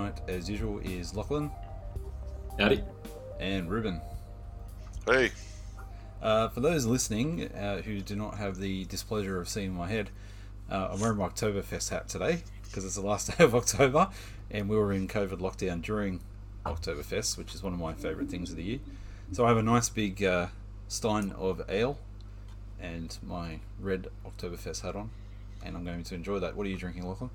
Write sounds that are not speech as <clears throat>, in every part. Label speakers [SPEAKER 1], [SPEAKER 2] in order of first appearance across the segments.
[SPEAKER 1] tonight, as usual, is Lachlan
[SPEAKER 2] Howdy.
[SPEAKER 1] and Ruben.
[SPEAKER 3] Hey,
[SPEAKER 1] Uh, for those listening uh, who do not have the displeasure of seeing my head, uh, I'm wearing my Oktoberfest hat today because it's the last <laughs> day of October, and we were in COVID lockdown during Oktoberfest, which is one of my favourite things of the year. So I have a nice big uh, stein of ale and my red Oktoberfest hat on, and I'm going to enjoy that. What are you drinking, Lachlan?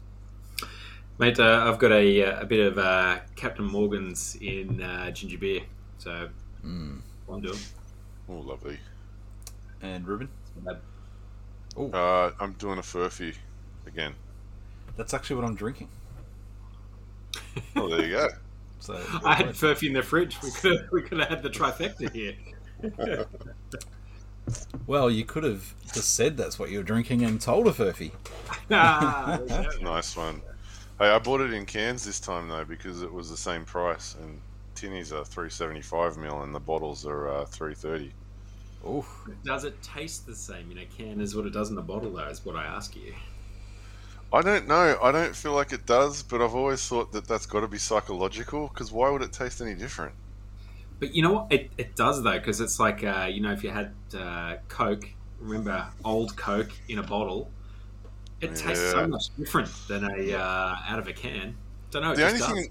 [SPEAKER 2] Mate, uh, I've got a, uh, a bit of uh, Captain Morgan's in uh, ginger beer. So,
[SPEAKER 1] Mm.
[SPEAKER 2] I'm doing.
[SPEAKER 3] oh lovely.
[SPEAKER 1] And Ruben? Oh,
[SPEAKER 3] Uh, I'm doing a furphy again.
[SPEAKER 1] that's actually what I'm drinking.
[SPEAKER 3] Oh, there you go. <laughs>
[SPEAKER 1] So
[SPEAKER 2] I had Furphy in the fridge. We could have, we could have had the trifecta here. <laughs>
[SPEAKER 1] Well, you could have just said that's what you were drinking and told a Furphy.
[SPEAKER 2] Ah, there you go.
[SPEAKER 3] Nice one. Hey, I bought it in cans this time though because it was the same price, and tinnies are three seventy five mil, and the bottles are uh, three thirty.
[SPEAKER 1] Oof.
[SPEAKER 2] Does it taste the same in a can as what it does in a bottle, though, is what I ask you.
[SPEAKER 3] I don't know. I don't feel like it does, but I've always thought that that's got to be psychological. Because why would it taste any different?
[SPEAKER 2] But you know what? It, it does, though, because it's like, uh, you know, if you had uh, Coke, remember old Coke in a bottle, it tastes so much different than a uh, out of a can. Don't know.
[SPEAKER 3] The only
[SPEAKER 2] does.
[SPEAKER 3] thing,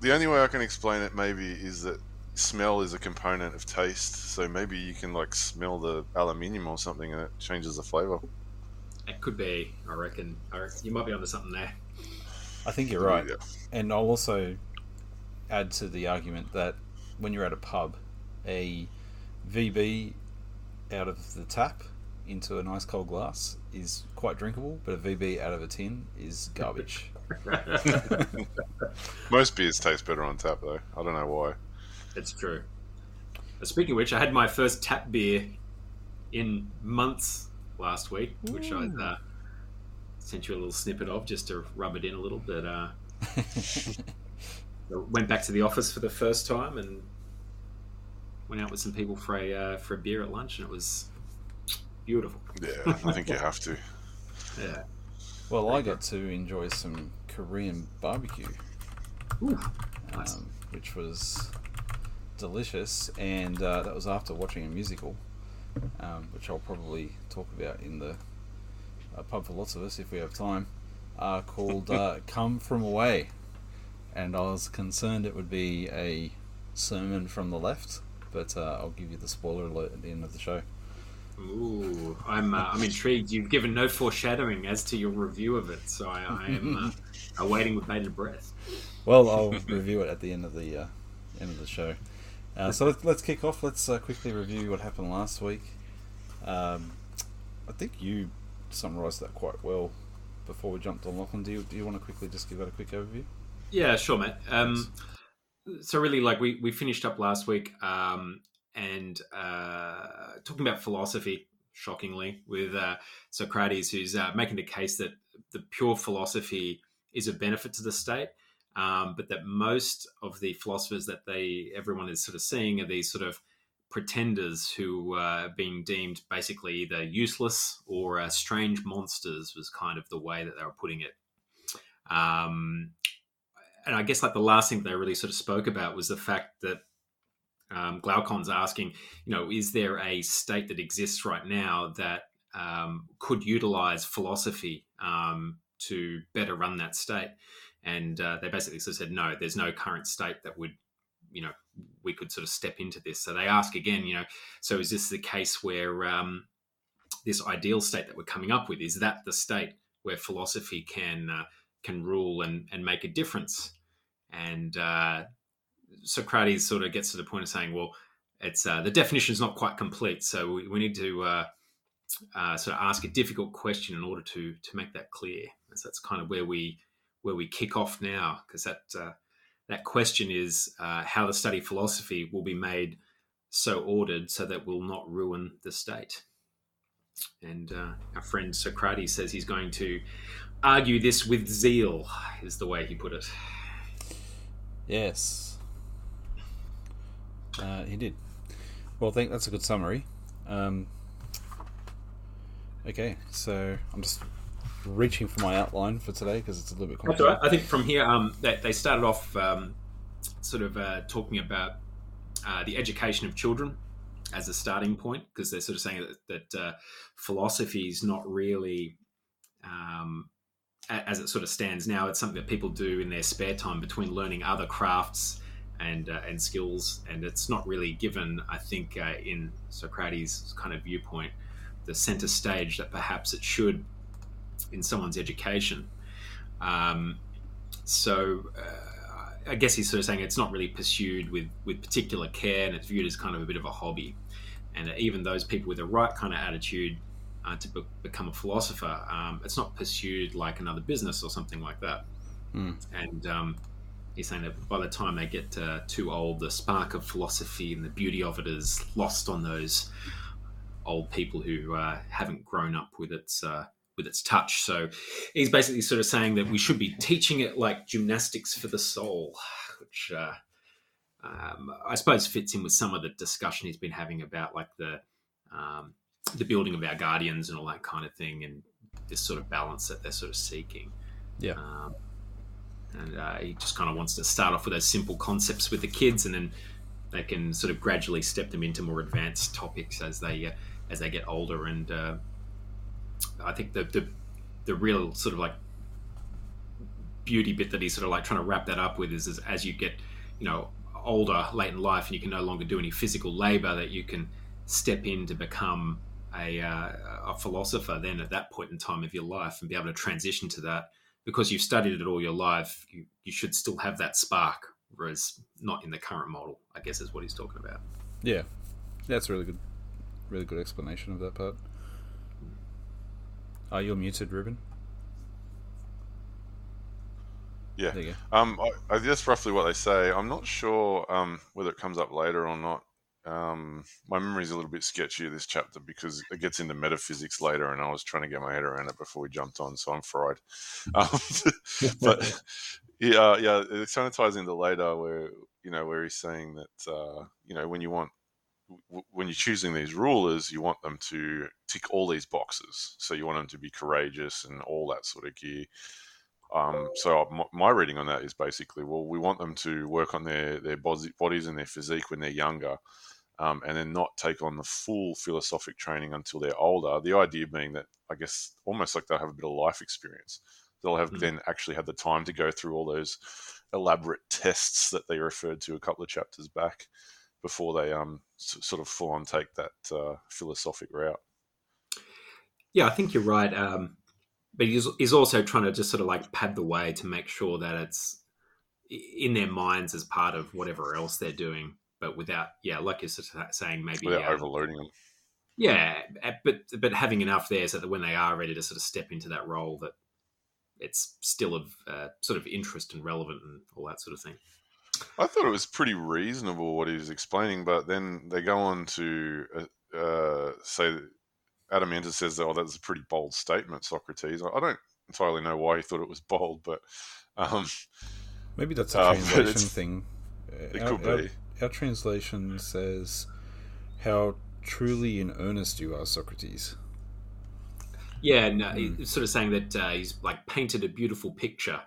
[SPEAKER 3] the only way I can explain it maybe is that smell is a component of taste. So maybe you can like smell the aluminium or something, and it changes the flavor.
[SPEAKER 2] It could be. I reckon. I reckon you might be onto something there.
[SPEAKER 1] I think you're right.
[SPEAKER 3] Yeah.
[SPEAKER 1] And I'll also add to the argument that when you're at a pub, a VB out of the tap into a nice cold glass is quite drinkable, but a VB out of a tin is garbage. <laughs> <laughs>
[SPEAKER 3] Most beers taste better on tap, though. I don't know why.
[SPEAKER 2] It's true. Speaking of which, I had my first tap beer in months last week, which I uh, sent you a little snippet of just to rub it in a little. But uh, <laughs> went back to the office for the first time and went out with some people for a uh, for a beer at lunch, and it was beautiful.
[SPEAKER 3] Yeah, I think you have to. <laughs>
[SPEAKER 2] Yeah.
[SPEAKER 1] well, I got to enjoy some Korean barbecue,
[SPEAKER 2] Ooh, nice.
[SPEAKER 1] um, which was delicious, and uh, that was after watching a musical, um, which I'll probably talk about in the uh, pub for lots of us if we have time, uh, called uh, <laughs> "Come From Away," and I was concerned it would be a sermon from the left, but uh, I'll give you the spoiler alert at the end of the show.
[SPEAKER 2] Ooh, I'm uh, I'm intrigued. You've given no foreshadowing as to your review of it, so I, I am uh, <laughs> awaiting with bated breath.
[SPEAKER 1] Well, I'll <laughs> review it at the end of the uh, end of the show. Uh, so let's, let's kick off. Let's uh, quickly review what happened last week. Um, I think you summarised that quite well before we jumped on Lachlan. Do you, do you want to quickly just give that a quick overview?
[SPEAKER 2] Yeah, sure, mate. Um, so really, like we we finished up last week, um, and uh, talking about philosophy. Shockingly, with uh, Socrates, who's uh, making the case that the pure philosophy is a benefit to the state, um, but that most of the philosophers that they everyone is sort of seeing are these sort of pretenders who uh, are being deemed basically either useless or uh, strange monsters was kind of the way that they were putting it. Um, and I guess like the last thing they really sort of spoke about was the fact that um, Glaucon's asking, you know, is there a state that exists right now that um, could utilize philosophy um, to better run that state? And uh, they basically sort of said, no, there's no current state that would, you know, we could sort of step into this. So they ask again, you know, so is this the case where um, this ideal state that we're coming up with is that the state where philosophy can uh, can rule and and make a difference? And uh, Socrates sort of gets to the point of saying, well, it's uh, the definition is not quite complete, so we, we need to uh, uh, sort of ask a difficult question in order to to make that clear. So that's kind of where we where we kick off now, because that uh, that question is uh, how the study of philosophy will be made so ordered so that will not ruin the state. And uh, our friend Socrates says he's going to argue this with zeal, is the way he put it.
[SPEAKER 1] Yes. Uh, he did. Well, I think that's a good summary. Um, okay, so I'm just reaching for my outline for today because it's a little bit
[SPEAKER 2] That's
[SPEAKER 1] complicated.
[SPEAKER 2] right. I think from here, um, they, they started off um, sort of uh, talking about uh, the education of children as a starting point because they're sort of saying that, that uh, philosophy is not really, um, as it sort of stands now, it's something that people do in their spare time between learning other crafts and uh, and skills, and it's not really given. I think uh, in Socrates' kind of viewpoint, the center stage that perhaps it should in someone's education. Um, so uh, I guess he's sort of saying it's not really pursued with with particular care, and it's viewed as kind of a bit of a hobby. And even those people with the right kind of attitude uh, to be- become a philosopher, um, it's not pursued like another business or something like that.
[SPEAKER 1] Hmm.
[SPEAKER 2] And um, he's saying that by the time they get uh, too old, the spark of philosophy and the beauty of it is lost on those old people who uh, haven't grown up with its uh, with its touch. So he's basically sort of saying that we should be teaching it like gymnastics for the soul, which uh, um, I suppose fits in with some of the discussion he's been having about like the um, the building of our guardians and all that kind of thing, and this sort of balance that they're sort of seeking.
[SPEAKER 1] Yeah.
[SPEAKER 2] Um, and uh, he just kind of wants to start off with those simple concepts with the kids, and then they can sort of gradually step them into more advanced topics as they uh, as they get older. And uh, I think the, the the real sort of like beauty bit that he's sort of like trying to wrap that up with is, is as you get you know older late in life and you can no longer do any physical labor that you can step in to become a, uh, a philosopher then at that point in time of your life and be able to transition to that because you've studied it all your life you, you should still have that spark whereas not in the current model i guess is what he's talking about
[SPEAKER 1] Yeah, that's a really good, really good explanation of that part. Oh, you're muted, Ruben.
[SPEAKER 3] Yeah.
[SPEAKER 1] There you go.
[SPEAKER 3] Um, I, I that's roughly what they say. I'm not sure um, whether it comes up later or not. Um, my memory's a little bit sketchy of this chapter because it gets into metaphysics later, and I was trying to get my head around it before we jumped on, so I'm fried. <laughs> Um, <laughs> but yeah, yeah, it kind of ties into later where you know where he's saying that uh, you know when you want when you're choosing these rulers, you want them to tick all these boxes. So you want them to be courageous and all that sort of gear. Um, so my, my reading on that is basically, well, we want them to work on their their bodies and their physique when they're younger, um, and then not take on the full philosophic training until they're older. The idea being that I guess almost like they'll have a bit of life experience. They'll have
[SPEAKER 2] Mm.
[SPEAKER 3] then actually had the time to go through all those elaborate tests that they referred to a couple of chapters back before they um s- sort of full on take that uh, philosophic route.
[SPEAKER 2] Yeah, I think you're right. Um, but he's, he's also trying to just sort of like pad the way to make sure that it's in their minds as part of whatever else they're doing, but without, yeah, like you're sort of saying, maybe,
[SPEAKER 3] Without
[SPEAKER 2] um,
[SPEAKER 3] overloading them.
[SPEAKER 2] yeah, uh, but but having enough there so that when they are ready to sort of step into that role, that it's still of uh, sort of interest and relevant and all that sort of thing.
[SPEAKER 3] I thought it was pretty reasonable what he was explaining, but then they go on to uh, uh, say that Adeimantus says, "Oh, that's a pretty bold statement, Socrates." I I don't entirely know why he thought it was bold, but um,
[SPEAKER 1] Maybe that's a <laughs>
[SPEAKER 3] Uh,
[SPEAKER 1] translation thing.
[SPEAKER 3] it could
[SPEAKER 1] our-
[SPEAKER 3] be.
[SPEAKER 1] Our translation says, "How truly in earnest you are, Socrates."
[SPEAKER 2] Yeah, no,
[SPEAKER 1] Hmm.
[SPEAKER 2] he's sort of saying that uh, he's like painted a beautiful picture,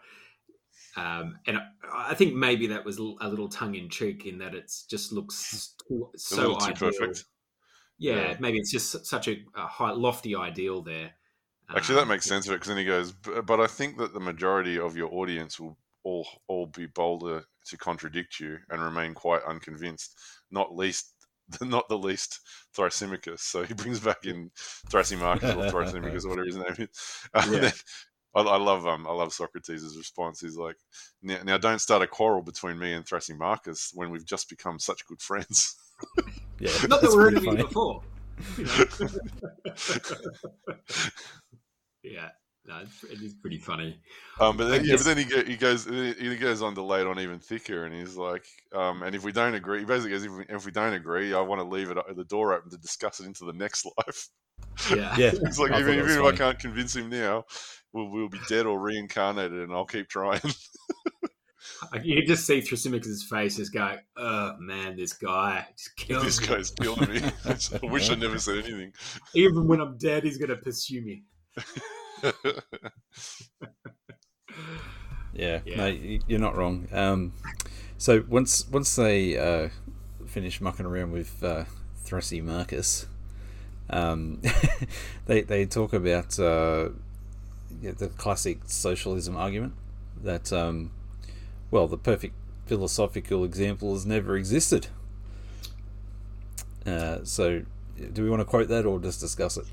[SPEAKER 2] um, and I, I think maybe that was a little tongue in cheek in that it just looks <laughs> too-
[SPEAKER 3] a
[SPEAKER 2] so
[SPEAKER 3] too
[SPEAKER 2] ideal.
[SPEAKER 3] perfect.
[SPEAKER 2] Yeah,
[SPEAKER 3] Yeah.
[SPEAKER 2] maybe it's just such a, a high, lofty ideal there.
[SPEAKER 3] Actually, that
[SPEAKER 2] Um,
[SPEAKER 3] makes sense of it because then he goes, "B- "But I think that the majority of your audience will all all be bolder to contradict you and remain quite unconvinced. Not least, <laughs> not the least, Thrasymachus." So he brings back in Thrasymachus or Thrasymachus or whatever his name is. <laughs> And
[SPEAKER 2] Yeah.
[SPEAKER 3] then- I, I love um I love Socrates' response. He's like, now, "Now don't start a quarrel between me and Thrasymachus when we've just become such good friends." <laughs>
[SPEAKER 1] Yeah,
[SPEAKER 2] Not that we're
[SPEAKER 1] pretty
[SPEAKER 2] enemies
[SPEAKER 1] funny.
[SPEAKER 2] before. you know. yeah, no, it's, it is pretty funny.
[SPEAKER 3] Um, but then, yeah,
[SPEAKER 2] guess-
[SPEAKER 3] but then he, he goes he goes on to lay it on even thicker, and he's like, um, and if we don't agree, he basically goes, if we, if we don't agree, I want to leave it the door open to discuss it into the next <laughs> life.
[SPEAKER 2] Yeah,
[SPEAKER 1] Yeah,
[SPEAKER 3] It's like
[SPEAKER 1] I
[SPEAKER 3] even,
[SPEAKER 1] thought that was
[SPEAKER 3] even if I can't convince him now, we'll, we'll be dead or reincarnated, and I'll keep trying. <laughs>
[SPEAKER 2] you can just see Thrasymachus' face just going, "Oh man, this guy just kills
[SPEAKER 3] this
[SPEAKER 2] me.
[SPEAKER 3] guy's killing me. <laughs> I wish I never said anything.
[SPEAKER 2] Even when I'm dead, he's gonna pursue me." <laughs>
[SPEAKER 1] Yeah,
[SPEAKER 2] Yeah.
[SPEAKER 1] no, you're not wrong. Um, so once once they uh, finish mucking around with uh, Marcus, um, <laughs> they they talk about uh, the classic socialism argument that um, well, the perfect philosophical example has never existed. Uh, so, do we want to quote that or just discuss it?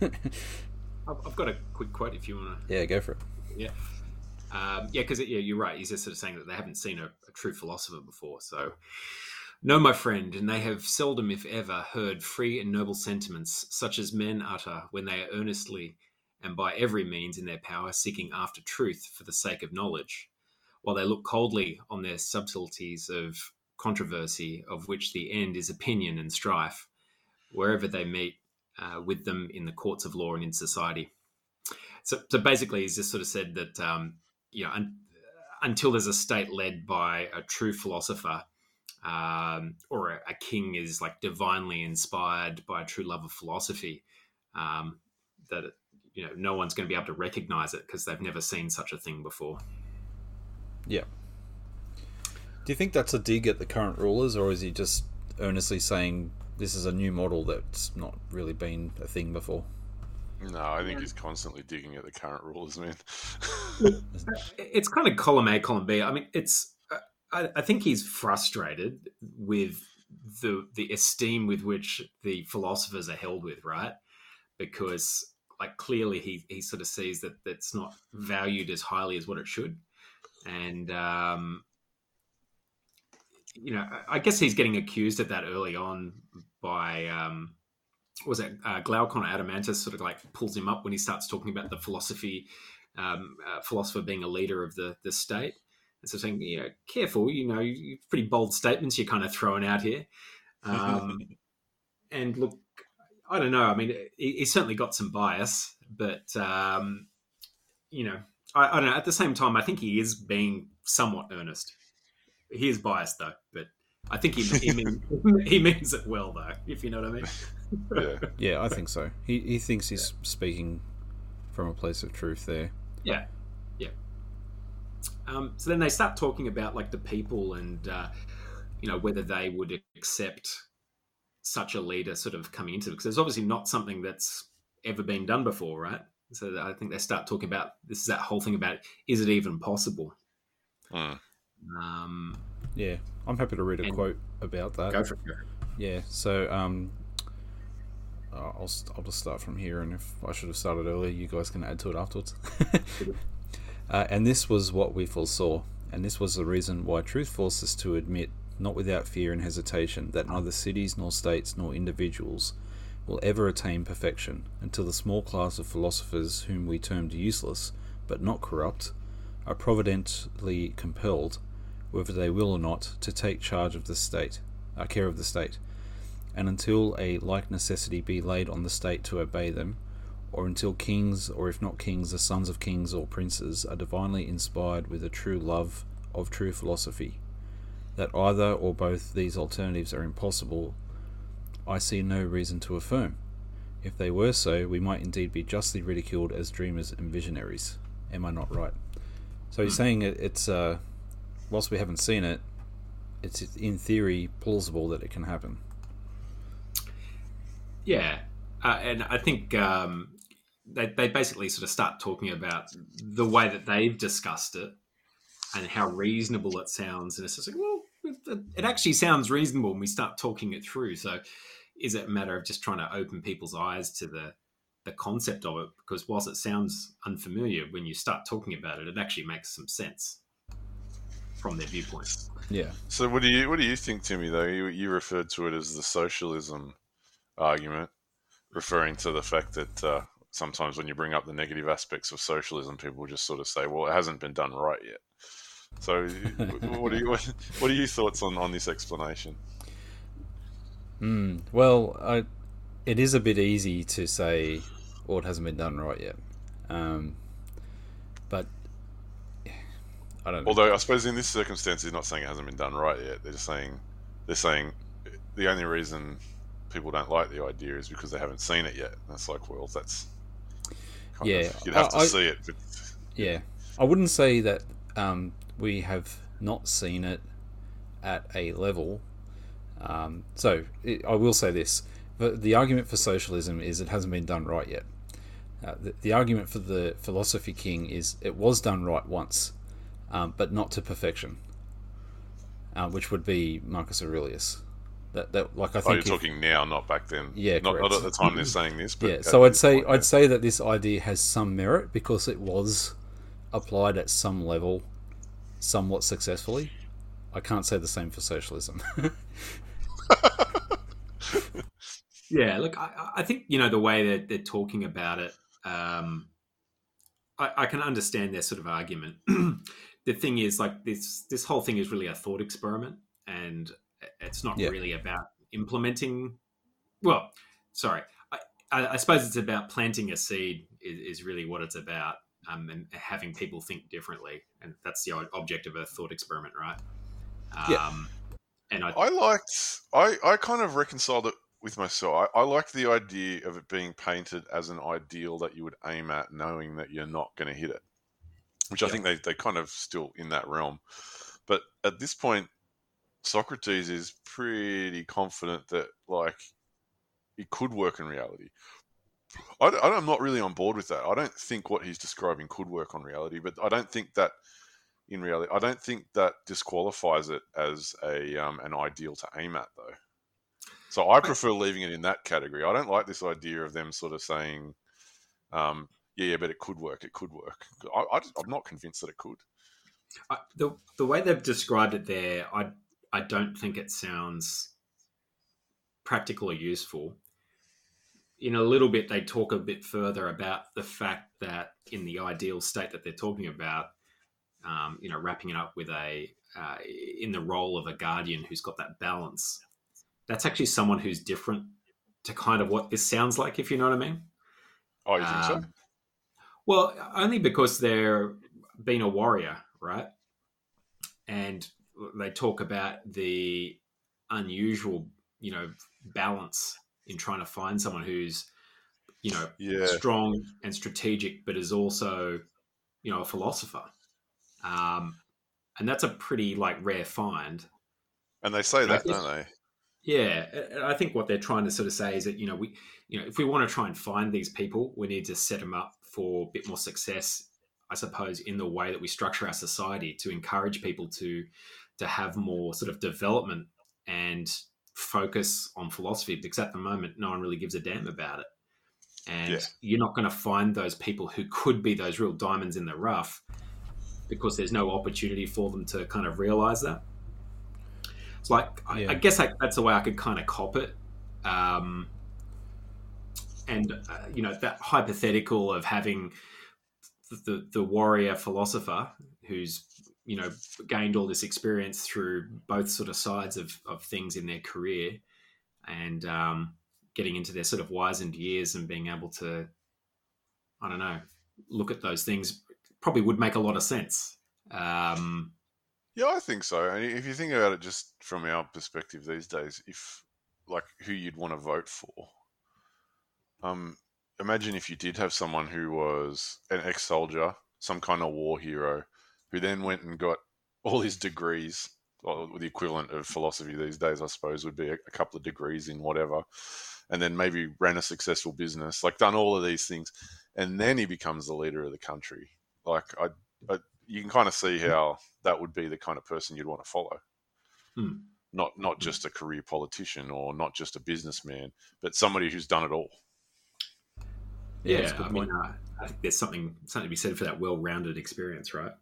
[SPEAKER 1] <laughs>
[SPEAKER 2] I've I've got a quick quote if you want to.
[SPEAKER 1] yeah, go for it.
[SPEAKER 2] Yeah. Um, yeah, because yeah, you're right. He's just sort of saying that they haven't seen a, a true philosopher before. So, no, my friend, and they have seldom, if ever, heard free and noble sentiments such as men utter when they are earnestly and by every means in their power seeking after truth for the sake of knowledge, while they look coldly on their subtleties of controversy, of which the end is opinion and strife, wherever they meet uh, with them in the courts of law and in society. So, so basically, he's just sort of said that um, you know un- until there's a state led by a true philosopher um, or a, a king is like divinely inspired by a true love of philosophy, um, that you know no one's going to be able to recognize it because they've never seen such a thing before.
[SPEAKER 1] Yeah. Do you think that's a dig at the current rulers, or is he just earnestly saying this is a new model that's not really been a thing before?
[SPEAKER 3] No, I think he's constantly digging at the current rules, man. <laughs>
[SPEAKER 2] It's kind of column A, column B. I mean, it's I, I think he's frustrated with the the esteem with which the philosophers are held with, right? Because like clearly he he sort of sees that that's not valued as highly as what it should, and um, you know, I- guess he's getting accused of that early on by um, was it uh, Glaucon or Adeimantus sort of like pulls him up when he starts talking about the philosophy um, uh, philosopher being a leader of the the state, and so saying, you know, careful, you know, you, pretty bold statements you're kind of throwing out here. Um, <laughs> and look, I don't know. I mean, he, he's certainly got some bias, but um, you know, I, I don't know. At the same time, I think he is being somewhat earnest. He is biased though, but I think he <laughs> he, mean, he means it well though. If you know what I mean. <laughs>
[SPEAKER 3] yeah.
[SPEAKER 1] Yeah, I think so. He he thinks he's speaking from a place of truth there.
[SPEAKER 2] Yeah, yeah. Um, so then they start talking about like the people and uh, you know whether they would accept such a leader sort of coming into it because there's obviously not something that's ever been done before, right? So I think they start talking about this is that whole thing about is it even possible?
[SPEAKER 3] Mm.
[SPEAKER 2] Um,
[SPEAKER 1] Yeah, I'm happy to read a quote about that.
[SPEAKER 2] go for it.
[SPEAKER 1] Yeah, so um, uh, I'll I'll just start from here, and if I should have started earlier, you guys can add to it afterwards. <laughs> uh, and this was what we foresaw, and this was the reason why truth forced us to admit, not without fear and hesitation, that neither cities nor states nor individuals will ever attain perfection until the small class of philosophers whom we termed useless but not corrupt are providentially compelled, whether they will or not, to take charge of the state, uh, care of the state and until a like necessity be laid on the state to obey them, or until kings, or if not kings, the sons of kings or princes, are divinely inspired with a true love of true philosophy. That either or both these alternatives are impossible, I see no reason to affirm. If they were so, we might indeed be justly ridiculed as dreamers and visionaries. Am I not right? So he's saying it, it's, uh, whilst we haven't seen it, it's in theory plausible that it can happen.
[SPEAKER 2] Yeah, uh, and I think um, they they basically sort of start talking about the way that they've discussed it and how reasonable it sounds, and it's just like, well, it, actually sounds reasonable when we start talking it through. So, is it a matter of just trying to open people's eyes to the the concept of it? Because whilst it sounds unfamiliar, when you start talking about it, it actually makes some sense from their viewpoint.
[SPEAKER 1] Yeah.
[SPEAKER 3] So what do you what do you think, Timmy? Though you you referred to it as the socialism argument, referring to the fact that uh, sometimes when you bring up the negative aspects of socialism, people just sort of say, "Well, it hasn't been done right yet." So, <laughs> what are you what, what are your thoughts on on this explanation?
[SPEAKER 1] Mm, well, I, it is a bit easy to say, "Well, it hasn't been done right yet," um, but I don't. know.
[SPEAKER 3] Although I suppose in this circumstance, they're not saying it hasn't been done right yet. They're just saying they're saying the only reason people don't like the idea is because they haven't seen it yet. And it's like, well, that's Kind
[SPEAKER 1] Yeah,
[SPEAKER 3] of. you'd have to
[SPEAKER 1] I-
[SPEAKER 3] see it. But
[SPEAKER 1] Yeah, I wouldn't say that um, we have not seen it at a level. Um, so it, I will say this: the, the argument for socialism is it hasn't been done right yet. Uh, the, the argument for the philosophy king is it was done right once, um, but not to perfection. Uh, which would be Marcus Aurelius. That, that like I
[SPEAKER 3] oh,
[SPEAKER 1] think
[SPEAKER 3] you're
[SPEAKER 1] if-
[SPEAKER 3] talking now, not back then.
[SPEAKER 1] Yeah,
[SPEAKER 3] not, not at the time they're saying this. But
[SPEAKER 1] yeah, so I'd say
[SPEAKER 3] point.
[SPEAKER 1] I'd say that this idea has some merit because it was applied at some level, somewhat successfully. I can't say the same for socialism. <laughs>
[SPEAKER 2] Yeah, look, I, I think you know the way that they're talking about it. Um, I, I can understand their sort of argument. <clears throat> the thing is, like this, this whole thing is really a thought experiment, and it's not
[SPEAKER 1] Yeah.
[SPEAKER 2] really about implementing. Well, sorry, I, I, I suppose it's about planting a seed. Is, is really what it's about, um, and having people think differently, and that's the o- object of a thought experiment, right? Um,
[SPEAKER 1] Yeah.
[SPEAKER 2] And I,
[SPEAKER 3] I liked. I I kind of reconciled it with myself. I, I liked the idea of it being painted as an ideal that you would aim at, knowing that you're not going to hit it. Which I think they they kind of still in that realm. But at this point, Socrates is pretty confident that like it could work in reality. I, am not really on board with that. I don't think what he's describing could work on reality, but I don't think that in reality, I don't think that disqualifies it as a um, an ideal to aim at, though. So I prefer leaving it in that category. I don't like this idea of them sort of saying, um, "Yeah, yeah, but it could work. It could work." I, I, I'm not convinced that it could.
[SPEAKER 2] I, the the way they've described it there, I I don't think it sounds practical or useful. In a little bit, they talk a bit further about the fact that in the ideal state that they're talking about, um, you know, wrapping it up with a uh, in the role of a guardian who's got that balance. That's actually someone who's different to kind of what this sounds like, if you know what I mean.
[SPEAKER 3] Oh, you think so?
[SPEAKER 2] Well, only because they're being a warrior, right? And they talk about the unusual, you know, balance in trying to find someone who's, you know,
[SPEAKER 3] Yeah,
[SPEAKER 2] strong and strategic, but is also, you know, a philosopher. Um, and that's a pretty like rare find.
[SPEAKER 3] and they say that,
[SPEAKER 2] guess-
[SPEAKER 3] don't they?
[SPEAKER 2] Yeah, I- I think what they're trying to sort of say is that you know we, you know, if we want to try and find these people, we need to set them up for a bit more success, I suppose, in the way that we structure our society to encourage people to to have more sort of development and focus on philosophy. Because at the moment, no one really gives a damn about it, and
[SPEAKER 3] Yeah.
[SPEAKER 2] you're not going to find those people who could be those real diamonds in the rough because there's no opportunity for them to kind of realize that. It's like I, I guess I, that's the way I could kind of cop it. Um, and uh, you know that hypothetical of having the the warrior philosopher who's you know gained all this experience through both sort of sides of, of things in their career and um, getting into their sort of wizened years and being able to I don't know look at those things probably would make a lot of sense. Um,
[SPEAKER 3] Yeah, I think so. And if you think about it just from our perspective these days, if like who you'd want to vote for, um, imagine if you did have someone who was an ex-soldier, some kind of war hero, who then went and got all his degrees, or the equivalent of philosophy these days, I suppose, would be a, a couple of degrees in whatever, and then maybe ran a successful business, like done all of these things, and then he becomes the leader of the country. Like I, I you can kind of see how that would be the kind of person you'd want to follow.
[SPEAKER 2] Hmm.
[SPEAKER 3] Not not just a career politician or not just a businessman, but somebody who's done it all.
[SPEAKER 2] Yeah,
[SPEAKER 1] that's a good
[SPEAKER 2] I mean,
[SPEAKER 1] point.
[SPEAKER 2] uh, I think there's something something to be said for that well-rounded experience, right?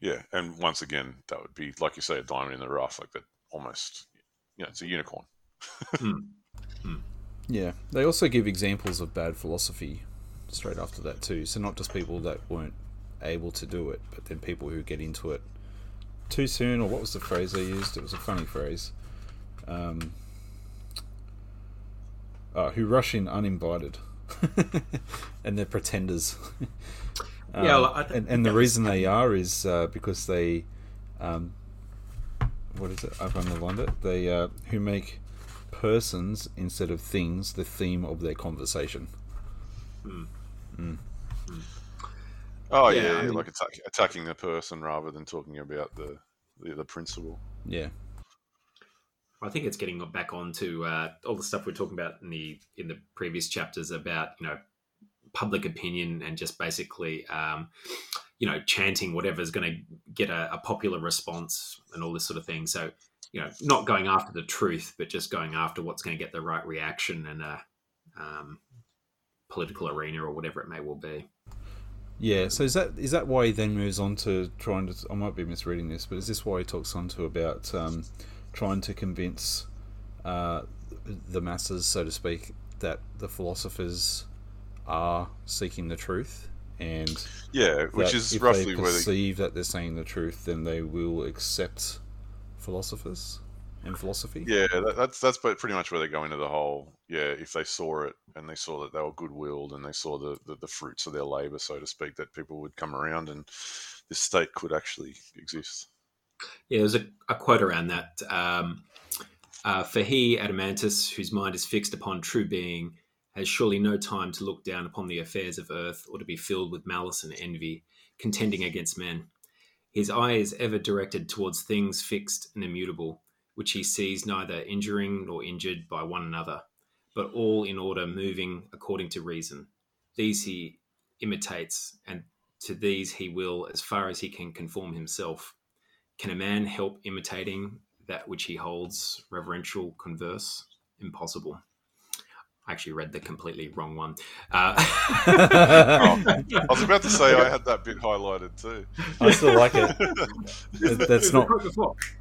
[SPEAKER 3] Yeah, and once again, that would be like you say, a diamond in the rough, like that. Almost, you know, it's a unicorn. <laughs>
[SPEAKER 1] Yeah, they also give examples of bad philosophy straight after that too. So not just people that weren't able to do it, but then people who get into it too soon. Or what was the phrase they used? It was a funny phrase. Um, uh, who rush in uninvited, <laughs> and they're pretenders. Um, <laughs>
[SPEAKER 2] Yeah, well, I th-
[SPEAKER 1] and, and the reason they are is uh, because they, um, what is it? I've underlined it. They uh, who make persons instead of things the theme of their conversation.
[SPEAKER 3] Oh
[SPEAKER 2] Yeah,
[SPEAKER 3] yeah,
[SPEAKER 2] I mean-
[SPEAKER 3] like attack, attacking the person rather than talking about the the, the principle.
[SPEAKER 1] Yeah,
[SPEAKER 2] I think it's getting back onto uh, all the stuff we are talking about in the in the previous chapters about you know public opinion and just basically um, you know chanting whatever's going to get a, a popular response and all this sort of thing. So you know, not going after the truth, but just going after what's going to get the right reaction in a um, political arena or whatever it may well be.
[SPEAKER 1] yeah. So is that is that why he then moves on to trying to? I might be misreading this, but is this why he talks on to about um, trying to convince uh, the masses, so to speak, that the philosophers are seeking the truth and
[SPEAKER 3] Yeah, which is
[SPEAKER 1] if
[SPEAKER 3] roughly
[SPEAKER 1] they
[SPEAKER 3] where they,
[SPEAKER 1] perceive that they're saying the truth, then they will accept philosophers and philosophy.
[SPEAKER 3] yeah, that, that's that's pretty much where they go into the whole. Yeah, if they saw it and they saw that they were good-willed and they saw the, the the fruits of their labor, so to speak, that people would come around and this state could actually exist.
[SPEAKER 2] Yeah, there's a, a quote around that. Um, uh, For he, Adeimantus, whose mind is fixed upon true being, has surely no time to look down upon the affairs of earth or to be filled with malice and envy, contending against men. His eye is ever directed towards things fixed and immutable, which he sees neither injuring nor injured by one another, but all in order moving according to reason. These he imitates, and to these he will, as far as he can conform himself. Can a man help imitating that which he holds reverential converse? Impossible. I actually read the completely wrong one. Uh, <laughs> <laughs>
[SPEAKER 3] I was about to say I had that bit highlighted too.
[SPEAKER 1] I still like it. <laughs> That's not.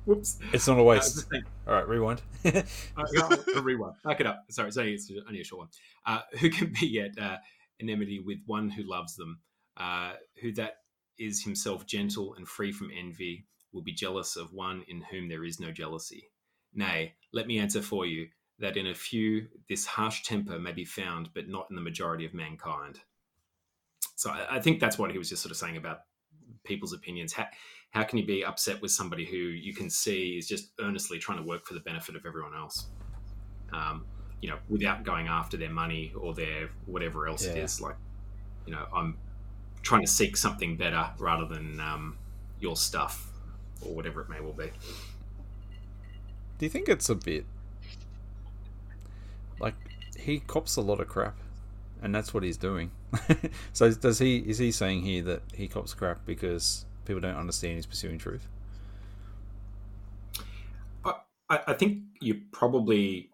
[SPEAKER 2] Whoops.
[SPEAKER 1] It's not a
[SPEAKER 2] Uh,
[SPEAKER 1] waste.
[SPEAKER 2] just
[SPEAKER 1] All right, rewind.
[SPEAKER 2] uh, I'll rewind. Back it up. Sorry, it's only, it's only a short one. Uh, who can be at uh, enmity with one who loves them? Uh, who that is himself gentle and free from envy will be jealous of one in whom there is no jealousy. Nay, let me answer for you that in a few this harsh temper may be found, but not in the majority of mankind. So I, I think that's what he was just sort of saying about people's opinions. How, how can you be upset with somebody who you can see is just earnestly trying to work for the benefit of everyone else? Um, you know, without going after their money or their whatever else it
[SPEAKER 1] Yeah.
[SPEAKER 2] is. Like, you know, I'm trying to seek something better rather than um, your stuff or whatever it may well be.
[SPEAKER 1] Do you think it's a bit like he cops a lot of crap, and that's what he's doing? <laughs> so does he? Is he saying here that he cops crap because people don't understand he's pursuing truth?
[SPEAKER 2] I, I think you're probably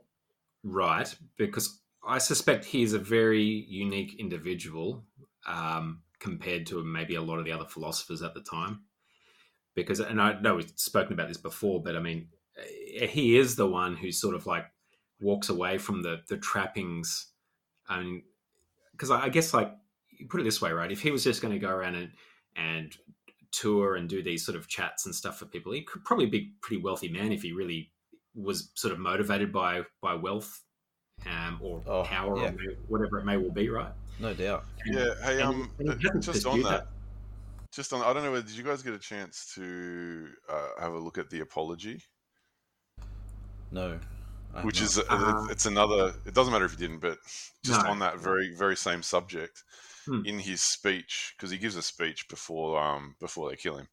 [SPEAKER 2] right because I suspect he's a very unique individual um, compared to maybe a lot of the other philosophers at the time. Because, and I know we've spoken about this before, but I mean, eh, he is the one who sort of like walks away from the the trappings. I mean, because I, I guess like you put it this way, right? If he was just going to go around and and tour and do these sort of chats and stuff for people, he could probably be a pretty wealthy man if he really was sort of motivated by by wealth um, or
[SPEAKER 1] Oh,
[SPEAKER 2] power
[SPEAKER 1] yeah.
[SPEAKER 2] or whatever it may well be, right?
[SPEAKER 1] No doubt.
[SPEAKER 3] Yeah, hey, um,
[SPEAKER 2] and he
[SPEAKER 3] just on
[SPEAKER 2] pursued
[SPEAKER 3] that, just on, I don't know, whether did you guys get a chance to uh, have a look at the apology?
[SPEAKER 1] No. I
[SPEAKER 3] Which
[SPEAKER 1] not.
[SPEAKER 3] is, uh,
[SPEAKER 2] Uh,
[SPEAKER 3] it's another, it doesn't matter if you didn't, but just
[SPEAKER 2] No.
[SPEAKER 3] on that very, very same subject,
[SPEAKER 2] Hmm.
[SPEAKER 3] in his speech, because he gives a speech before, um, before they kill him.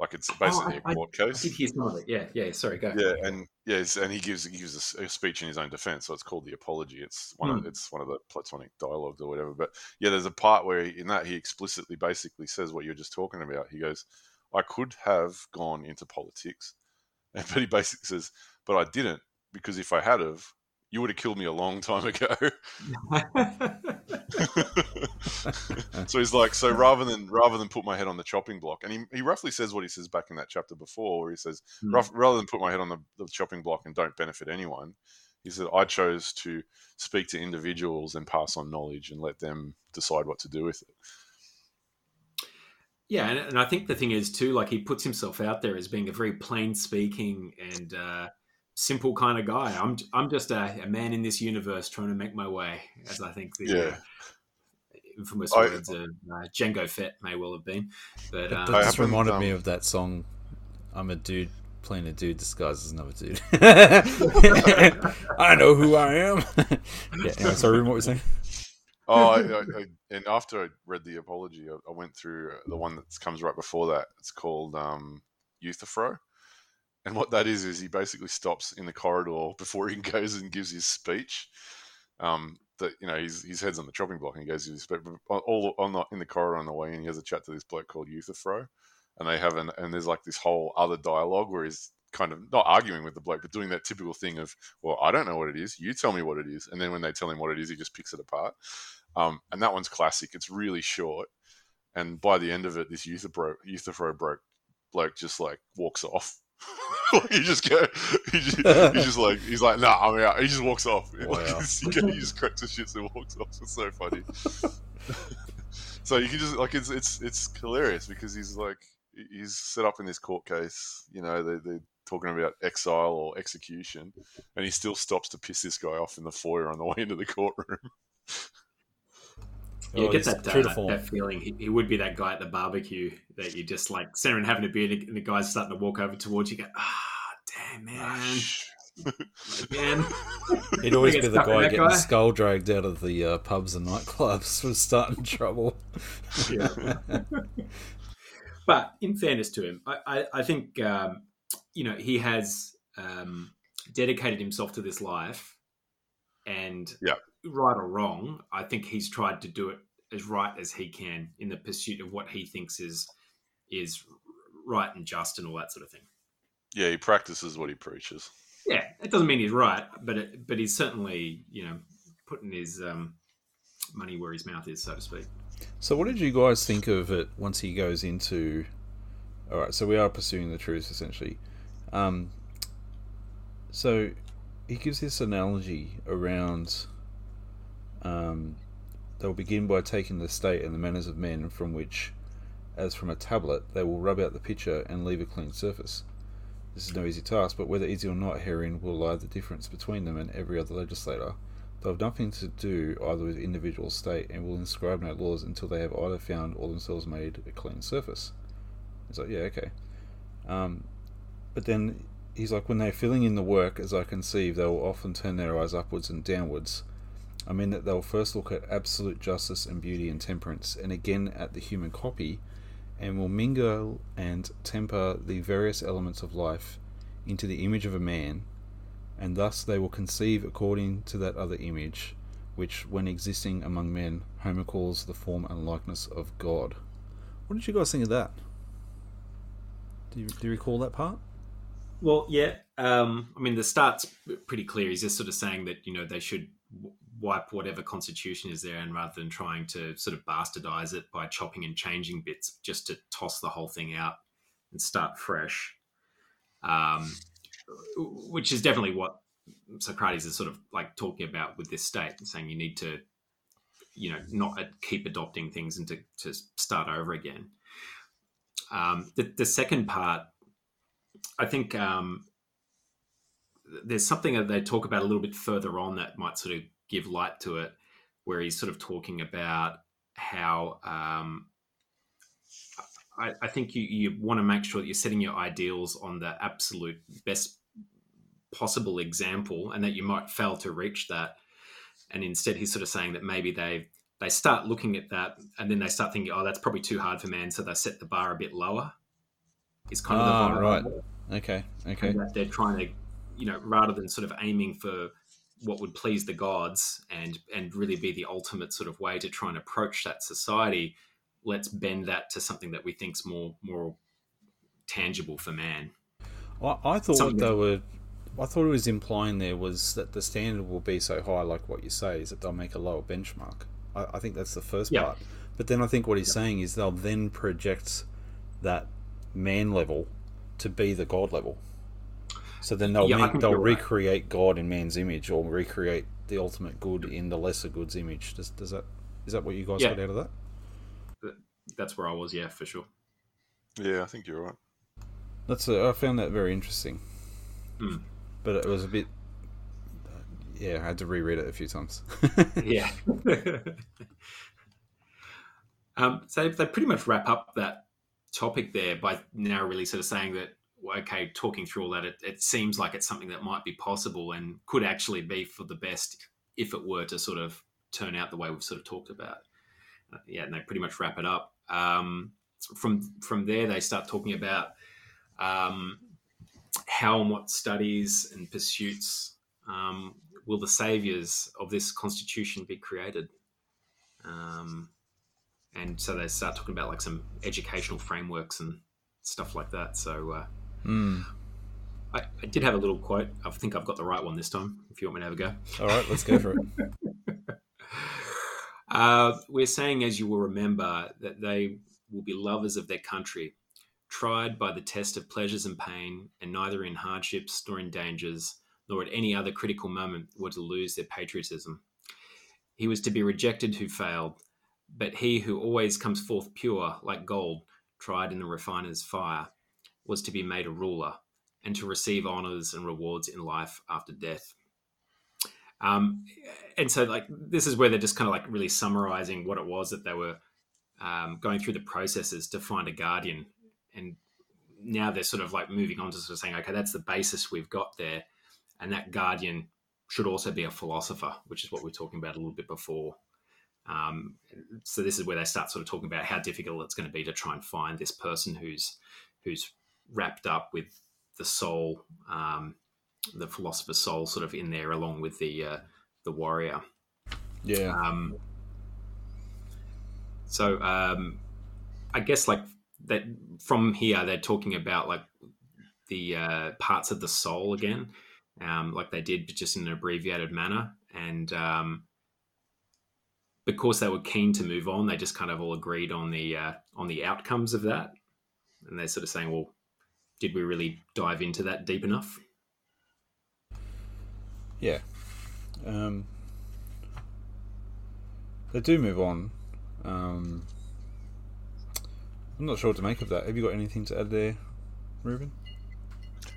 [SPEAKER 3] Like it's basically
[SPEAKER 2] Oh, I-
[SPEAKER 3] a court
[SPEAKER 2] I
[SPEAKER 3] case.
[SPEAKER 2] did hear some of it. Yeah, yeah. Sorry, go.
[SPEAKER 3] Yeah, and yes, and he gives he gives a speech in his own defense, so it's called the apology. It's one of
[SPEAKER 2] Hmm.
[SPEAKER 3] it's one of the Platonic dialogues or whatever. But yeah, there's a part where he, in that he explicitly basically says what you're just talking about. He goes, "I could have gone into politics," <laughs> but he basically says, "But I didn't because if I had have, you would have killed me a long time ago." <laughs> <laughs> <laughs> so he's like, so rather than rather than put my head on the chopping block, and he, he roughly says what he says back in that chapter before, where he says,
[SPEAKER 2] Hmm.
[SPEAKER 3] Rather than put my head on the, the chopping block and don't benefit anyone, he said, I chose to speak to individuals and pass on knowledge and let them decide what to do with it.
[SPEAKER 2] Yeah, and, and I think the thing is too, like he puts himself out there as being a very plain speaking and uh, simple kind of guy. I'm I'm just a, a man in this universe trying to make my way, as I think the
[SPEAKER 3] Yeah.
[SPEAKER 2] uh, infamous
[SPEAKER 3] I-
[SPEAKER 2] words of uh, Jango Fett may well have been. But
[SPEAKER 1] That
[SPEAKER 2] uh,
[SPEAKER 1] that just
[SPEAKER 3] haven't,
[SPEAKER 1] reminded me
[SPEAKER 3] um,
[SPEAKER 1] of that song. I'm a dude playing a dude disguised as another dude. <laughs> I know who I am. <laughs> yeah. Anyway, sorry, what were you saying?
[SPEAKER 3] Oh, I, I, I, and after I read the apology, I, I, went through the one that comes right before that. It's called um, Euthyphro. And what that is, is he basically stops in the corridor before he <laughs> goes and gives his speech. Um, that you know, his, his head's on the chopping block and he goes his speech. All on the, in the corridor on the way in, he has a chat to this bloke called Euthyphro. And they have an, and there's like this whole other dialogue where he's kind of not arguing with the bloke, but doing that typical thing of, well, I don't know what it is. You tell me what it is. And then when they tell him what it is, he just picks it apart. Um, and that one's classic. It's really short. And by the end of it, this Euthyphro, Euthyphro broke bloke just like walks off. <laughs> he just go, he just, he's just like, he's like, nah, I'm out. He just walks off. <laughs> Wow. <laughs> Like, he just cracks his shit and walks off. It's so funny. so you can just like, it's it's it's hilarious because he's like, he's set up in this court case. You know, they, they're talking about exile or execution, and he still stops to piss this guy off in the foyer on the way into the courtroom.
[SPEAKER 2] Yeah, oh, get that, uh, that feeling. He, he, would be that guy at the barbecue that you just like sitting and having a beer, and the guy's starting to walk over towards you. Go, ah, oh, damn man.
[SPEAKER 1] Again. <laughs> He'd always be the guy getting guy. skull dragged out of the uh, pubs and nightclubs <laughs> for starting trouble.
[SPEAKER 2] Yeah. but in fairness to him, I, I, I think um, you know he has um, dedicated himself to this life, and
[SPEAKER 3] yeah
[SPEAKER 2] right or wrong, I think he's tried to do it as right as he can in the pursuit of what he thinks is is right and just and all that sort of thing.
[SPEAKER 3] Yeah, he practices what he preaches.
[SPEAKER 2] Yeah, it doesn't mean he's right, but it, but he's certainly you know putting his um, money where his mouth is, so to speak.
[SPEAKER 1] So, what did you guys think of it once he goes into? All right, so we are pursuing the truth essentially. Um, so he gives this analogy around um, they will begin by taking the state and the manners of men, from which, as from a tablet, they will rub out the picture and leave a clean surface. This is no easy task, but whether easy or not, herein will lie the difference between them and every other legislator. They have nothing to do either with individual state and will inscribe no laws until they have either found or themselves made a clean surface. It's like, yeah, okay. Um, but then he's like, when they're filling in the work, as I conceive, they will often turn their eyes upwards and downwards I mean that they'll first look at absolute justice and beauty and temperance, and again at the human copy, and will mingle and temper the various elements of life into the image of a man, and thus they will conceive according to that other image, which, when existing among men, Homer calls the form and likeness of God. What did you guys think of that? Do you, do you recall that part?
[SPEAKER 2] Well, yeah. Um, I mean, the start's pretty clear. He's just sort of saying that you know they should wipe whatever constitution is there and rather than trying to sort of bastardize it by chopping and changing bits just to toss the whole thing out and start fresh. Um, which is definitely what socrates is sort of like talking about with this state saying you need to you know not keep adopting things and to, to start over again. Um, the, the second part i think um, there's something that they talk about a little bit further on that might sort of give light to it, where he's sort of talking about how um, I, I, think you, you want to make sure that you're setting your ideals on the absolute best possible example, and that you might fail to reach that. And instead, he's sort of saying that maybe they they start looking at that, and then they start thinking, "Oh, that's probably too hard for man," so they set the bar a bit lower. Is kind of
[SPEAKER 1] ah, the right. Okay. Okay.
[SPEAKER 2] they're trying to, you know, rather than sort of aiming for what would please the gods and and really be the ultimate sort of way to try and approach that society let's bend that to something that we think's more more tangible for man
[SPEAKER 1] I, I thought something they were I thought it was implying there was that the standard will be so high, like what you say, is that they'll make a lower benchmark. I, I think that's the first yeah. part. But then I think what he's yeah. saying is they'll then project that man level to be the god level. So then they'll yeah, make, they'll recreate right. God in man's image, or recreate the ultimate good in the lesser good's image. Does does that is that what you guys yeah. got out of that?
[SPEAKER 2] That's where I was. Yeah, for sure.
[SPEAKER 3] Yeah, I think you're right.
[SPEAKER 1] That's a, I found that very interesting.
[SPEAKER 2] Mm.
[SPEAKER 1] But it was a bit. Yeah, I had to reread it a few times. <laughs>
[SPEAKER 2] yeah. <laughs> um, so they pretty much wrap up that topic there by now really sort of saying that okay, talking through all that, it, it seems like it's something that might be possible and could actually be for the best if it were to sort of turn out the way we've sort of talked about. Uh, yeah, and they pretty much wrap it up. Um, from from there, they start talking about um, how and what studies and pursuits um, will the saviors of this constitution be created. Um, and so they start talking about like some educational frameworks and stuff like that. So uh,
[SPEAKER 1] Mm.
[SPEAKER 2] I, I did have a little quote. I think I've got the right one this time. If you want me to have a go.
[SPEAKER 1] All right, let's go for it. <laughs>
[SPEAKER 2] Uh, we're saying, as you will remember, that they will be lovers of their country, tried by the test of pleasures and pain, and neither in hardships nor in dangers, nor at any other critical moment were to lose their patriotism. He was to be rejected who failed, but he who always comes forth pure, like gold, tried in the refiner's fire, was to be made a ruler, and to receive honors and rewards in life after death. Um, and so, like, this is where they're just kind of like really summarizing what it was that they were um, going through the processes to find a guardian. And now they're sort of like moving on to sort of saying, okay, that's the basis we've got there. And that guardian should also be a philosopher, which is what we are talking about a little bit before. Um, so this is where they start sort of talking about how difficult it's going to be to try and find this person who's who's wrapped up with the soul, um, the philosopher's soul, sort of in there along with the uh, the warrior.
[SPEAKER 1] Yeah.
[SPEAKER 2] Um, so um, I guess like that from here they're talking about like the uh, parts of the soul again, um, like they did, but just in an abbreviated manner, and um, because they were keen to move on, they just kind of all agreed on the uh, on the outcomes of that, and they're sort of saying, well, did we really dive into that deep enough?
[SPEAKER 1] Yeah. Um, they do move on. Um, I'm not sure what to make of that. Have you got anything to add there, Ruben?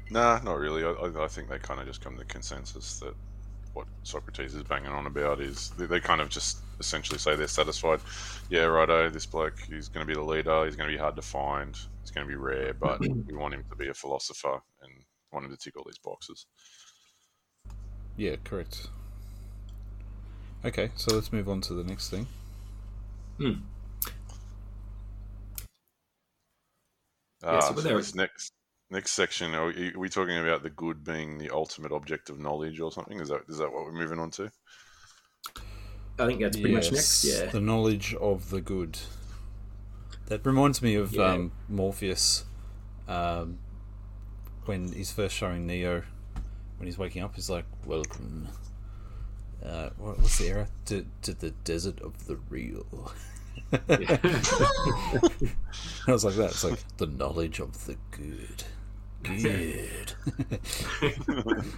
[SPEAKER 3] Nah, not really. I, I- I think they kind of just come to consensus that what Socrates is banging on about is they, they kind of just essentially say they're satisfied. Yeah, righto. This bloke, he's going to be the leader. He's going to be hard to find. He's going to be rare, but we want him to be a philosopher and want him to tick all these boxes.
[SPEAKER 1] Yeah, correct. Okay, so let's move on to the next thing.
[SPEAKER 2] Hmm.
[SPEAKER 3] Uh,
[SPEAKER 2] so
[SPEAKER 3] so
[SPEAKER 2] there-
[SPEAKER 3] this next next section, are we, are we talking about the good being the ultimate object of knowledge or something? Is that is that what we're moving on to?
[SPEAKER 2] I think that's pretty much next. Yeah.
[SPEAKER 1] The knowledge of the good. That reminds me of
[SPEAKER 2] Yeah.
[SPEAKER 1] um, Morpheus um, when he's first showing Neo when he's waking up. He's like, "Welcome." Uh, what, what's the era? To, to the desert of the real. <laughs> I was like that. It's like the knowledge of the good. Good. <laughs>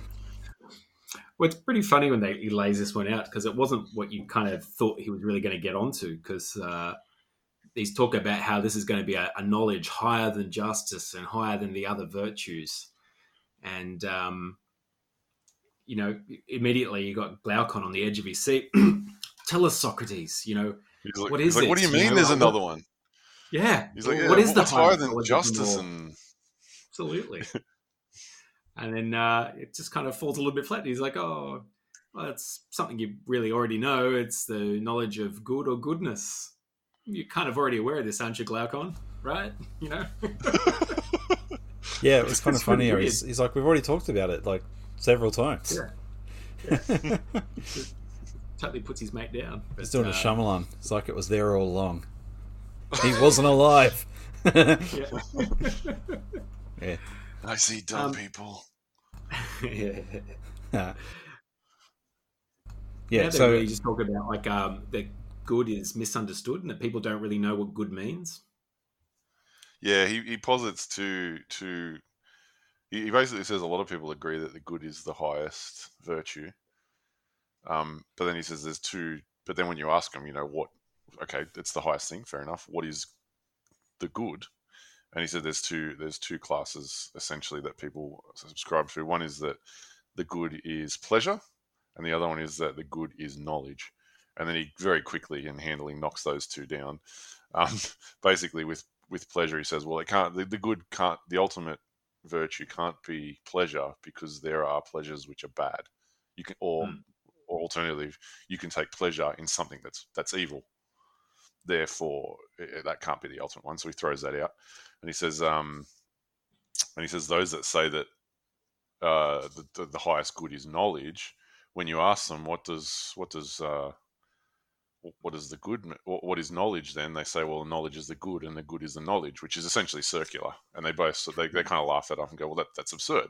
[SPEAKER 2] Well, it's pretty funny when they, he lays this one out because it wasn't what you kind of thought he was really going to get onto. Because uh, he's talking about how this is going to be a, a knowledge higher than justice and higher than the other virtues, and um, you know, immediately you got Glaucon on the edge of his seat. <clears throat> Tell us, Socrates. You know,
[SPEAKER 3] He's like,
[SPEAKER 2] What
[SPEAKER 3] he's
[SPEAKER 2] is
[SPEAKER 3] like, what do you
[SPEAKER 2] it? You
[SPEAKER 3] mean?
[SPEAKER 2] know,
[SPEAKER 3] There's another one.
[SPEAKER 2] yeah.
[SPEAKER 3] He's like,
[SPEAKER 2] what-
[SPEAKER 3] yeah,
[SPEAKER 2] what is the
[SPEAKER 3] higher than
[SPEAKER 2] knowledge of the
[SPEAKER 3] justice
[SPEAKER 2] law?
[SPEAKER 3] and
[SPEAKER 2] Absolutely. <laughs> and then uh, it just kind of falls a little bit flat. He's like, oh, well, it's something you really already know. It's the knowledge of good or goodness. You're kind of already aware of this, aren't you, Glaucon? Right? <laughs> You know? <laughs>
[SPEAKER 1] yeah, it was kind of funny. He's, he's like, we've already talked about it like several times.
[SPEAKER 2] Yeah. totally puts his mate down. But,
[SPEAKER 1] He's doing a
[SPEAKER 2] uh,
[SPEAKER 1] Shyamalan. It's like it was there all along. He wasn't alive.
[SPEAKER 2] Yeah.
[SPEAKER 1] yeah.
[SPEAKER 3] I see dumb
[SPEAKER 2] Um,
[SPEAKER 3] people. <laughs>
[SPEAKER 2] yeah.
[SPEAKER 1] Yeah.
[SPEAKER 2] Yeah,
[SPEAKER 1] Yeah. So
[SPEAKER 2] really just talk about like um, that good is misunderstood and that people don't really know what good means.
[SPEAKER 3] Yeah, he, he posits to to he he basically says a lot of people agree that the good is the highest virtue. Um, but then he says there's two. But then when you ask him, you know what? Okay, it's the highest thing. Fair enough. What is the good? And he said there's two there's two classes essentially that people subscribe to. One is that the good is pleasure, and the other one is that the good is knowledge. And then he very quickly and handily knocks those two down. Um, <laughs> basically, with with pleasure, he says, well, it can't. The, the good can't. The ultimate virtue can't be pleasure because there are pleasures which are bad. You can or
[SPEAKER 2] Hmm.
[SPEAKER 3] or alternatively, you can take pleasure in something that's that's evil. Therefore, it, that can't be the ultimate one. So he throws that out, and he says, um, and he says those that say that uh, the, the, the highest good is knowledge. When you ask them, what does what does uh, what is the good what is knowledge then they say well knowledge is the good and the good is the knowledge which is essentially circular and they both they, they kind of laugh that off and go well that, that's absurd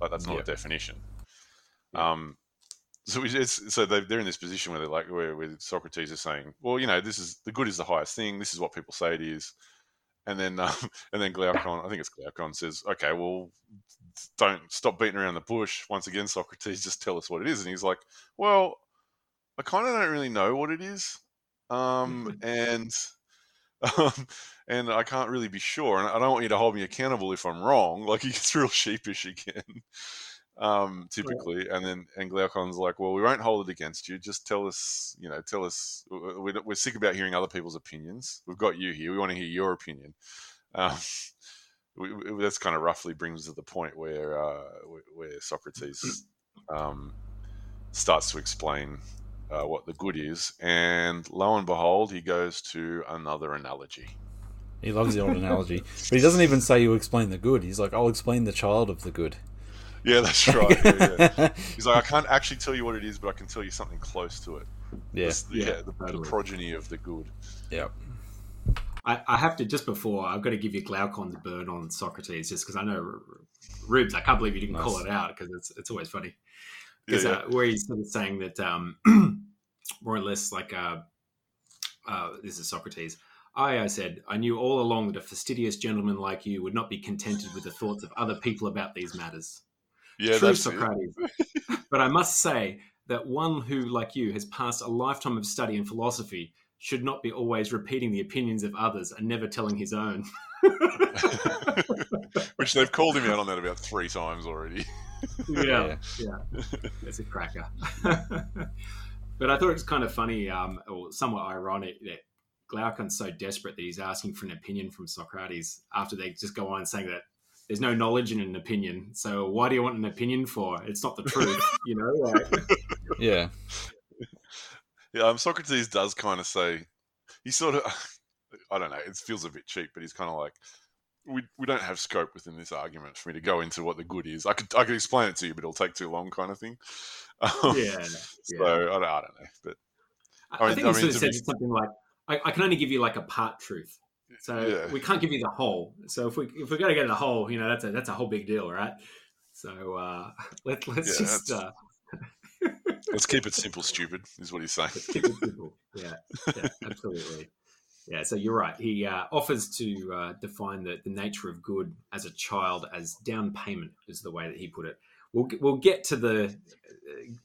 [SPEAKER 3] like that's not yeah. a definition yeah. um so it's, so they, are in this position where they're like where, where socrates is saying well you know this is the good is the highest thing this is what people say it is and then <laughs> um, and then glaucon i think it's glaucon says okay well don't stop beating around the bush once again <laughs> socrates just tell us what it is and he's like well I kind of don't really know what it is, um, <laughs> and um, and I can't really be sure. And I don't want you to hold me accountable if I'm wrong. Like he gets real sheepish again, um, typically. And then and Glaucon's like, "Well, we won't hold it against you. Just tell us, you know, tell us. We're, we're sick about hearing other people's opinions. We've got you here. We want to hear your opinion." Um, <laughs> we, that's kind of roughly brings to the point where uh, where Socrates um, starts to explain uh, what the good is, and lo and behold, he goes to another analogy.
[SPEAKER 1] He loves the old <laughs> analogy, but he doesn't even say you explain the good. He's like, "I'll explain the child of the good."
[SPEAKER 3] Yeah, that's <laughs> right. Yeah, yeah. <laughs> He's like, I can't actually tell you what it is, but I can tell you something close to it.
[SPEAKER 1] Yeah,
[SPEAKER 3] the, yeah, the, the, progeny of the good.
[SPEAKER 1] Yeah.
[SPEAKER 2] I, I, have to just before I've got to give you Glaucon's burn on Socrates just because I know Rubes. I can't believe you didn't nice. call it out because it's it's always funny because yeah, yeah. uh, where he's sort of saying that um, <clears throat> more or less like uh, uh, this is Socrates. I, I said, I knew all along that a fastidious gentleman like you would not be contented with the thoughts of other people about these matters.
[SPEAKER 3] Yeah, True,
[SPEAKER 2] Socrates. <laughs> but I must say that one who, like you, has passed a lifetime of study in philosophy should not be always repeating the opinions of others and never telling his own. <laughs>
[SPEAKER 3] Which they've called him out on that about three times already <laughs>
[SPEAKER 2] yeah, yeah, it's a cracker. but I thought it was kind of funny, um, or somewhat ironic that Glaucon's so desperate that he's asking for an opinion from Socrates after they just go on saying that there's no knowledge in an opinion. So why do you want an opinion for? It's not the truth, <laughs> you know? Like... <laughs>
[SPEAKER 1] yeah.
[SPEAKER 3] Yeah, um, Socrates does kind of say, he sort of, <laughs> I don't know, it feels a bit cheap, but he's kind of like, we, we don't have scope within this argument for me to go into what the good is. I could I could explain it to you, but it'll take too long, kind of thing.
[SPEAKER 2] Um, yeah.
[SPEAKER 3] So I don't, I don't know, but
[SPEAKER 2] I, I, mean, think I mean, sort of said be... something like, I, I, can only give you like a part truth." So yeah. we can't give you the whole. So if we if we're gonna get the whole, you know, that's a that's a whole big deal, right? So uh, <laughs> let let's yeah, just. Uh... <laughs>
[SPEAKER 3] let's keep it simple, stupid. Is what he's saying.
[SPEAKER 2] Let's keep it simple. <laughs> Yeah, yeah absolutely. Yeah, so you're right. He uh, offers to uh, define the, the nature of good as a child as down payment, is the way that he put it. We'll we'll get to the,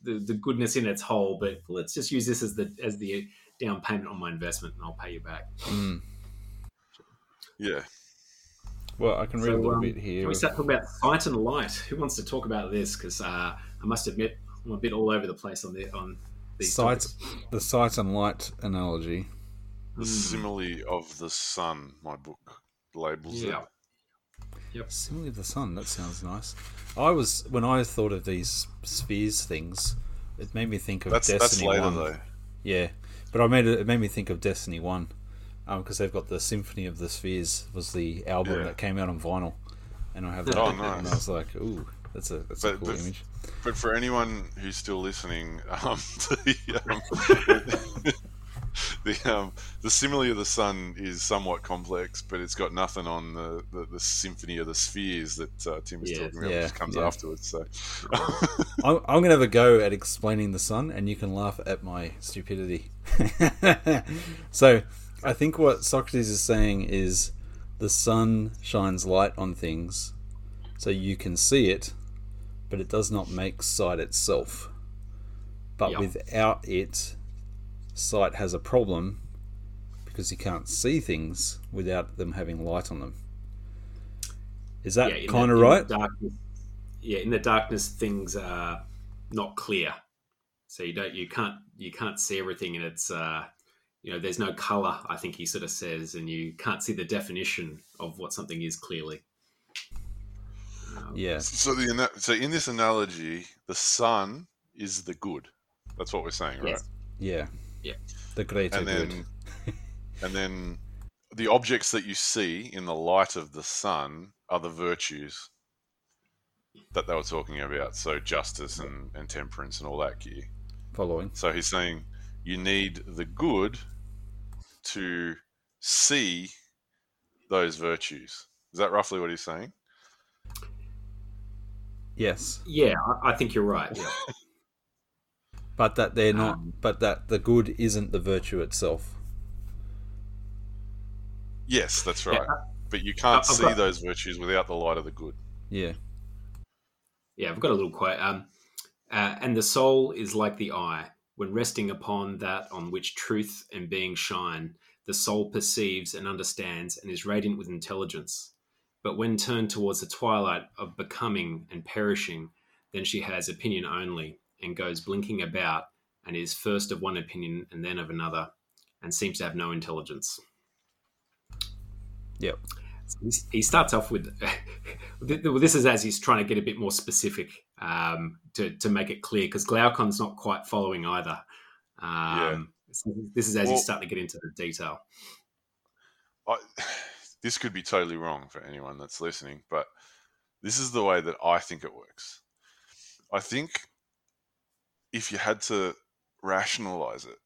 [SPEAKER 2] the the goodness in its whole, but let's just use this as the as the down payment on my investment, and I'll pay you back.
[SPEAKER 1] Mm.
[SPEAKER 3] Yeah.
[SPEAKER 1] Well, I can read so, a little um, bit here.
[SPEAKER 2] Can we start talking about sight and light? Who wants to talk about this? Because uh, I must admit, I'm a bit all over the place on the on these sight. Topics.
[SPEAKER 1] The sight and light analogy
[SPEAKER 3] the mm. simile of the sun, my book labels yeah. it.
[SPEAKER 1] Yep. Simile of the sun. That sounds nice. I was when I thought of these spheres things, it made me think of
[SPEAKER 3] that's,
[SPEAKER 1] Destiny
[SPEAKER 3] that's later,
[SPEAKER 1] One.
[SPEAKER 3] Though.
[SPEAKER 1] Yeah, but I made it. It made me think of Destiny One, because um, they've got the Symphony of the Spheres was the album yeah. that came out on vinyl, and I have that.
[SPEAKER 3] Oh, nice.
[SPEAKER 1] And I was like, ooh, that's a that's but, a cool
[SPEAKER 3] but,
[SPEAKER 1] image.
[SPEAKER 3] But for anyone who's still listening, um, <laughs> the, um, <laughs> the um, the simile of the sun is somewhat complex, but it's got nothing on the, the, the symphony of the spheres that uh, Tim was yeah, talking about, yeah, which comes yeah. afterwards. So <laughs>
[SPEAKER 1] I'm, I'm going to have a go at explaining the sun, and you can laugh at my stupidity. so I think what Socrates is saying is the sun shines light on things, so you can see it, but it does not make sight itself. But yep. without it, sight has a problem because you can't see things without them having light on them. Is that yeah, kind of right?
[SPEAKER 2] Darkness, yeah, in the darkness, things are not clear, so you don't, you can't, you can't see everything, and it's, uh, you know, there's no color. I think he sort of says, and you can't see the definition of what something is clearly.
[SPEAKER 1] Um, yeah.
[SPEAKER 3] So the so in this analogy, the sun is the good That's what we're saying, right?
[SPEAKER 2] Yes.
[SPEAKER 1] Yeah.
[SPEAKER 2] Yeah.
[SPEAKER 1] The greater
[SPEAKER 3] And
[SPEAKER 1] good. <laughs>
[SPEAKER 3] and then the objects that you see in the light of the sun are the virtues that they were talking about. So justice and, and temperance and all that gear.
[SPEAKER 1] Following.
[SPEAKER 3] So he's saying you need the good to see those virtues. Is that roughly what he's saying?
[SPEAKER 1] Yes.
[SPEAKER 2] Yeah, I, I think you're right. Yeah. <laughs>
[SPEAKER 1] But that they're not
[SPEAKER 2] Um,
[SPEAKER 1] but that the good isn't the virtue itself.
[SPEAKER 3] Yes, that's
[SPEAKER 2] Yeah,
[SPEAKER 3] right. But you can't
[SPEAKER 2] I've
[SPEAKER 3] see
[SPEAKER 2] got-
[SPEAKER 3] those virtues without the light of the good.
[SPEAKER 1] Yeah.
[SPEAKER 2] Yeah, I've got a little quote. Um, uh, and the soul is like the eye. When resting upon that on which truth and being shine, the soul perceives and understands and is radiant with intelligence. But when turned towards the twilight of becoming and perishing, then she has opinion only and goes blinking about and is first of one opinion and then of another and seems to have no intelligence.
[SPEAKER 1] Yep.
[SPEAKER 2] So he starts off with <laughs> this is as he's trying to get a bit more specific um, to, to make it clear because Glaucon's not quite following either. Um, so this is as
[SPEAKER 3] Well-
[SPEAKER 2] he's starting to get into the detail.
[SPEAKER 3] I, <sighs> this could be totally wrong for anyone that's listening, but this is the way that I think it works. I think if you had to rationalize it,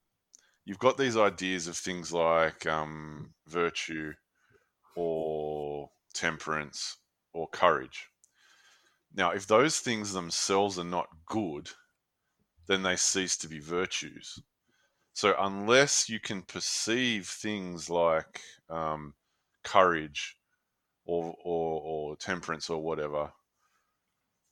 [SPEAKER 3] you've got these ideas of things like um, virtue or temperance or courage. Now, if those things themselves are not good, then they cease to be virtues. So, unless you can perceive things like um, courage or, or, or temperance or whatever,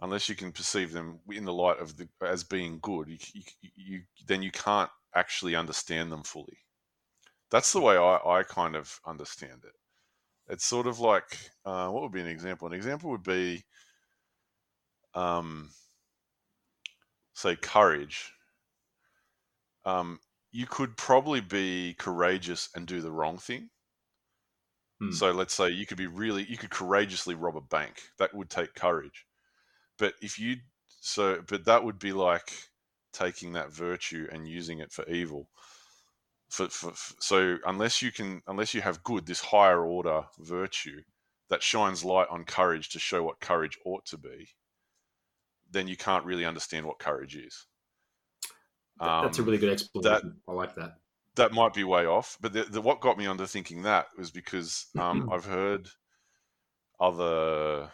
[SPEAKER 3] unless you can perceive them in the light of the as being good, you, you, you then you can't actually understand them fully. That's the way I, I kind of understand it. It's sort of like uh, what would be an example? An example would be, um, say, courage. Um, you could probably be courageous and do the wrong thing.
[SPEAKER 2] Hmm.
[SPEAKER 3] So let's say you could be really, you could courageously rob a bank. That would take courage. But if you, so, but that would be like taking that virtue and using it for evil. For, for, for- so unless you can, unless you have good, this higher order virtue that shines light on courage to show what courage ought to be, then you can't really understand what courage is.
[SPEAKER 2] Th- That's a
[SPEAKER 3] Um,
[SPEAKER 2] really good explanation. I like that.
[SPEAKER 3] that might be way off, but the, the, what got me onto thinking that was because um, <clears throat> I've heard other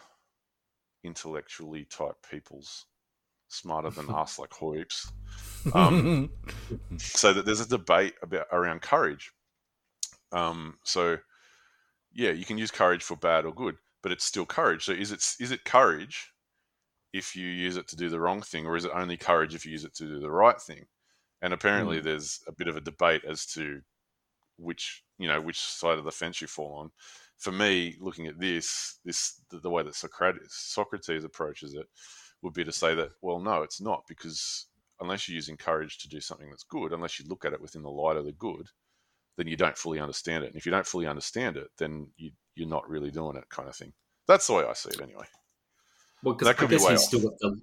[SPEAKER 3] intellectually type peoples smarter than <laughs> us, like Hoyps, um, so that there's a debate about around courage. Um, so, yeah, you can use courage for bad or good, but it's still courage. So, is it is it courage if you use it to do the wrong thing, or is it only courage if you use it to do the right thing? And apparently, mm. there's a bit of a debate as to which you know which side of the fence you fall on. For me, looking at this, this the, the way that Socrates Socrates approaches it would be to say that well, no, it's not because unless you're using courage to do something that's good, unless you look at it within the light of the good, then you don't fully understand it. And if you don't fully understand it, then you, you're not really doing it, kind of thing. That's the way I see it, anyway.
[SPEAKER 2] Well, because I guess he's still got the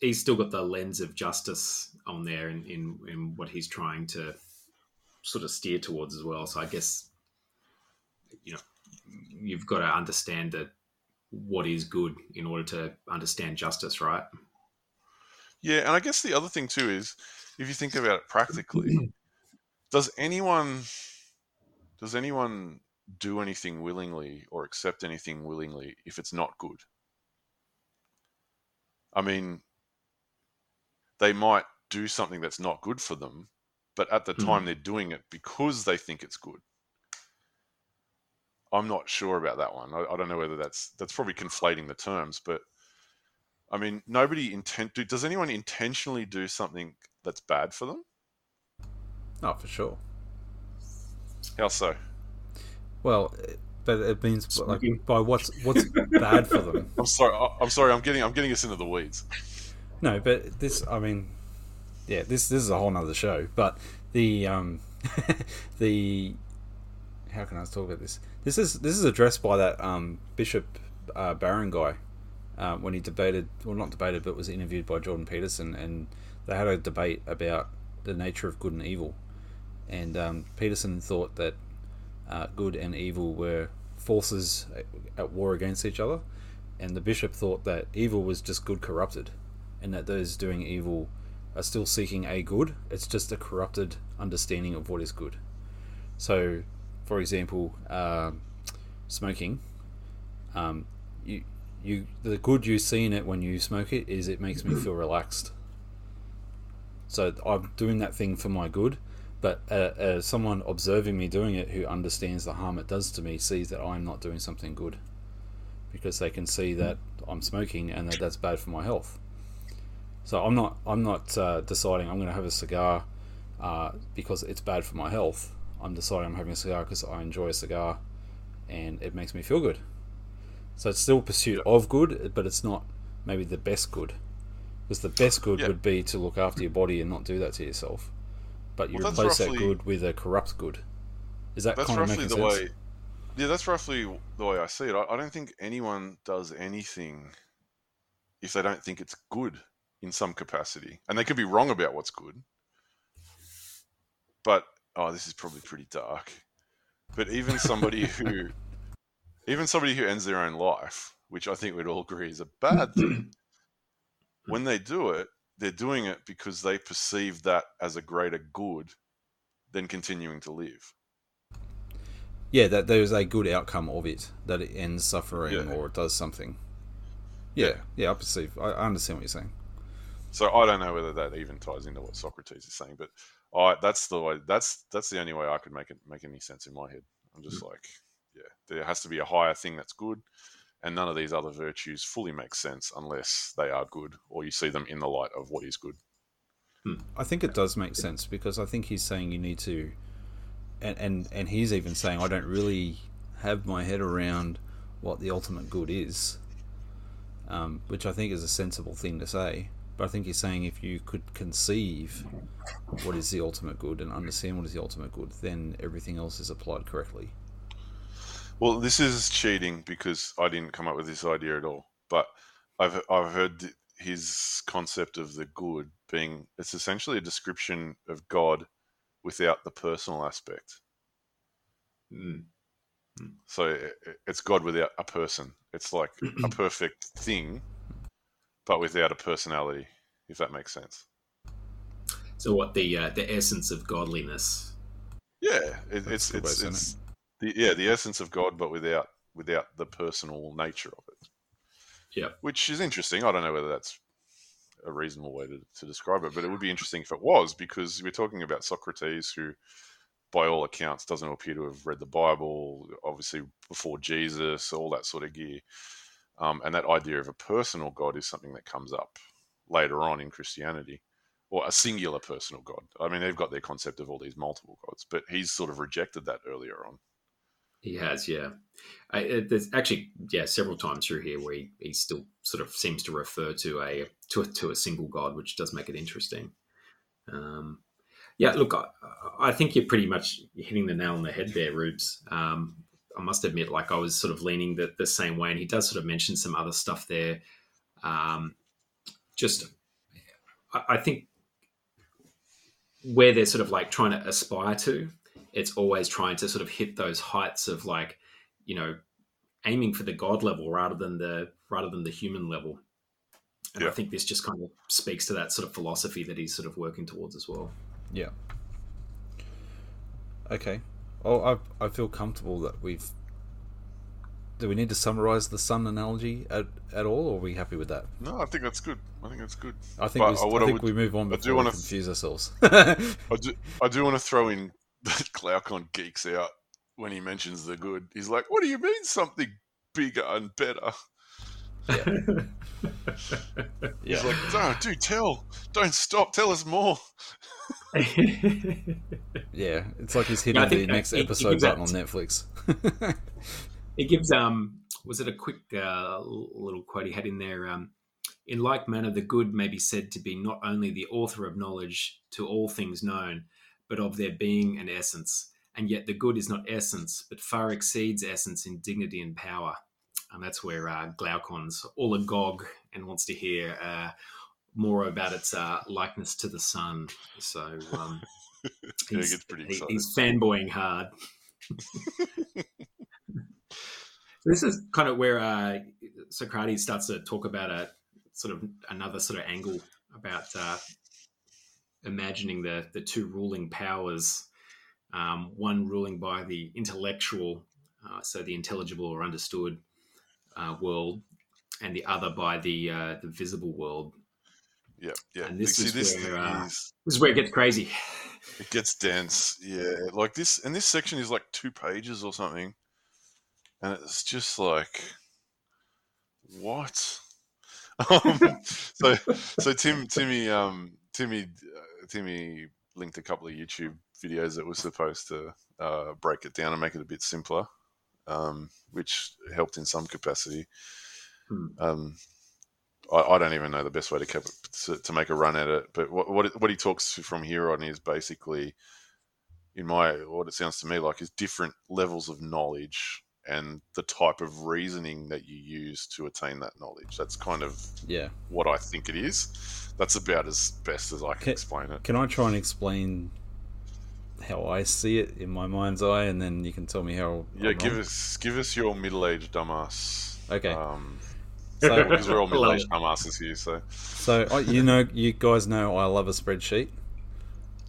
[SPEAKER 2] he's still got the lens of justice on there in, in in what he's trying to sort of steer towards as well. So I guess you know you've got to understand that what is good in order to understand justice, right?
[SPEAKER 3] Yeah, and I guess the other thing too is if you think about it practically, <clears throat> does anyone does anyone do anything willingly or accept anything willingly if it's not good? I mean, they might do something that's not good for them, but at the
[SPEAKER 2] Mhm.
[SPEAKER 3] time they're doing it because they think it's good. I'm not sure about that one. I, I don't know whether that's that's probably conflating the terms, but I mean, nobody intent. Do, does anyone intentionally do something that's bad for them?
[SPEAKER 1] oh, for sure.
[SPEAKER 3] How so?
[SPEAKER 1] Well, but it means like by what's what's bad for them. <laughs>
[SPEAKER 3] I'm sorry. I'm sorry. I'm getting. I'm getting us into the weeds.
[SPEAKER 1] No, but this, I mean, yeah, this this is a whole nother show. But the um, <laughs> the how can I talk about this? This is this is addressed by that um Bishop uh, Barron guy uh, when he debated, well, not debated, but was interviewed by Jordan Peterson, and they had a debate about the nature of good and evil. And um, Peterson thought that uh, good and evil were forces at war against each other, and the bishop thought that evil was just good corrupted, and that those doing evil are still seeking a good. It's just a corrupted understanding of what is good. So, for example, uh, smoking. Um, you you the good you see in it when you smoke it is it makes me feel relaxed. So I'm doing that thing for my good, but uh, uh, someone observing me doing it who understands the harm it does to me sees that I'm not doing something good because they can see that I'm smoking and that that's bad for my health. So I'm not I'm not uh, deciding I'm going to have a cigar uh, because it's bad for my health. I'm deciding I'm having a cigar because I enjoy a cigar and it makes me feel good. So it's still pursuit of good, but it's not maybe the best good. Because the best good
[SPEAKER 3] Yeah.
[SPEAKER 1] would be to look after your body and not do that to yourself. But you
[SPEAKER 3] Well,
[SPEAKER 1] replace that good with a corrupt good. Is that
[SPEAKER 3] That's
[SPEAKER 1] kind of
[SPEAKER 3] roughly the
[SPEAKER 1] sense?
[SPEAKER 3] way. Yeah, that's roughly the way I see it. I, I don't think anyone does anything if they don't think it's good in some capacity, and they could be wrong about what's good. But oh, this is probably pretty dark. But even somebody <laughs> who, even somebody who ends their own life, which I think we'd all agree is a bad thing, <clears throat> when they do it, they're doing it because they perceive that as a greater good than continuing to live.
[SPEAKER 1] Yeah, that there's a good outcome of it, that it ends suffering
[SPEAKER 3] Yeah.
[SPEAKER 1] or it does something. Yeah, yeah, I perceive. I, I understand what you're saying.
[SPEAKER 3] So I don't know whether that even ties into what Socrates is saying, but I that's the way that's that's the only way I could make it make any sense in my head. I'm just mm. like, yeah, there has to be a higher thing that's good, and none of these other virtues fully make sense unless they are good or you see them in the light of what is good.
[SPEAKER 1] I think it does make sense because I think he's saying you need to, and and, and he's even saying I don't really have my head around what the ultimate good is, um, which I think is a sensible thing to say. But I think he's saying if you could conceive what is the ultimate good and understand what is the ultimate good, then everything else is applied correctly.
[SPEAKER 3] Well, this is cheating because I didn't come up with this idea at all. But I've I've heard his concept of the good being it's essentially a description of God without the personal aspect.
[SPEAKER 2] Mm.
[SPEAKER 3] So i- i- it's God without a person. It's like a <clears throat> perfect thing, but without a personality. If that makes sense.
[SPEAKER 2] So what the uh, the essence of godliness?
[SPEAKER 3] Yeah, it, it's
[SPEAKER 1] a good way
[SPEAKER 3] it's, it's the yeah the essence of God, but without without the personal nature of it.
[SPEAKER 2] Yeah.
[SPEAKER 3] which is interesting. I don't know whether that's a reasonable way to, to describe it, but it would be interesting if it was because we're talking about Socrates, who, by all accounts, doesn't appear to have read the Bible, obviously before Jesus, all that sort of gear. Um, and that idea of a personal God is something that comes up later on in Christianity, or a singular personal God. I mean, they've got their concept of all these multiple gods, but he's sort of rejected that earlier on.
[SPEAKER 2] He has, yeah. I, there's actually, yeah, several times through here where he, he still sort of seems to refer to a to a, to a single god, which does make it interesting. Um, yeah, look, I, I think you're pretty much hitting the nail on the head there, Rubes. Um, I must admit, like I was sort of leaning the, the same way, and he does sort of mention some other stuff there. Um, just, I, I think where they're sort of like trying to aspire to, it's always trying to sort of hit those heights of like, you know, aiming for the god level rather than the rather than the human level. And I think this just kind of speaks to that sort of philosophy that he's sort of working towards as well.
[SPEAKER 1] Yeah. Okay. Oh, I I feel comfortable that we've. Do we need to summarize the sun analogy at, at all, or are we happy with that?
[SPEAKER 3] No, I think that's good. I think that's good.
[SPEAKER 1] I think,
[SPEAKER 3] But,
[SPEAKER 1] we, I
[SPEAKER 3] I
[SPEAKER 1] think
[SPEAKER 3] would-
[SPEAKER 1] we move on
[SPEAKER 3] I do
[SPEAKER 1] we
[SPEAKER 3] wanna-
[SPEAKER 1] confuse ourselves. <laughs>
[SPEAKER 3] I do, I do want to throw in that Glaucon geeks out when he mentions the good. He's like, "What do you mean something bigger and better?"
[SPEAKER 1] yeah.
[SPEAKER 3] He's like, "No, do tell, don't stop, tell us more." <laughs>
[SPEAKER 1] yeah, it's like he's hitting
[SPEAKER 2] I
[SPEAKER 1] the next
[SPEAKER 2] he- he
[SPEAKER 1] episodes
[SPEAKER 2] gives
[SPEAKER 1] out on Netflix. <laughs>
[SPEAKER 2] it gives um was it a quick uh, little quote he had in there um in like manner the good may be said to be not only the author of knowledge to all things known but of their being and essence and yet the good is not essence but far exceeds essence in dignity and power and that's where uh, Glaucon's all agog and wants to hear uh, more about its uh, likeness to the sun. So um, <laughs>
[SPEAKER 3] Yeah,
[SPEAKER 2] he's,
[SPEAKER 3] gets pretty
[SPEAKER 2] he- he's fanboying hard. <laughs> this is kind of where uh, Socrates starts to talk about a sort of another sort of angle about uh, imagining the the two ruling powers, um, one ruling by the intellectual, uh, so the intelligible or understood uh, world, and the other by the uh, the visible world.
[SPEAKER 3] Yeah, yeah.
[SPEAKER 2] And this
[SPEAKER 3] See,
[SPEAKER 2] is
[SPEAKER 3] this
[SPEAKER 2] where, uh,
[SPEAKER 3] is
[SPEAKER 2] This is where it gets crazy.
[SPEAKER 3] it gets dense. Yeah, like this, and this section is like two pages or something, and it's just like, what? <laughs> um, so, so Tim, Timmy, um, Timmy, uh, Timmy linked a couple of YouTube videos that were supposed to uh, break it down and make it a bit simpler, um, which helped in some capacity.
[SPEAKER 2] Hmm.
[SPEAKER 3] Um, I, I don't even know the best way to, keep it, to to make a run at it, but what what, what he talks from here on is basically, in my what it sounds to me like, is different levels of knowledge and the type of reasoning that you use to attain that knowledge. That's kind of
[SPEAKER 1] Yeah.
[SPEAKER 3] what I think it is. That's about as best as I can
[SPEAKER 1] Okay.
[SPEAKER 3] explain it.
[SPEAKER 1] Can I try and explain how I see it in my mind's eye, and then you can tell me how?
[SPEAKER 3] Yeah,
[SPEAKER 1] I'm
[SPEAKER 3] give
[SPEAKER 1] wrong?
[SPEAKER 3] us give us your middle aged dumbass.
[SPEAKER 1] Okay.
[SPEAKER 3] Um, <laughs>
[SPEAKER 1] So,
[SPEAKER 3] because we're all middle aged dumbasses here, so
[SPEAKER 1] so I- you know, you guys know I love a spreadsheet,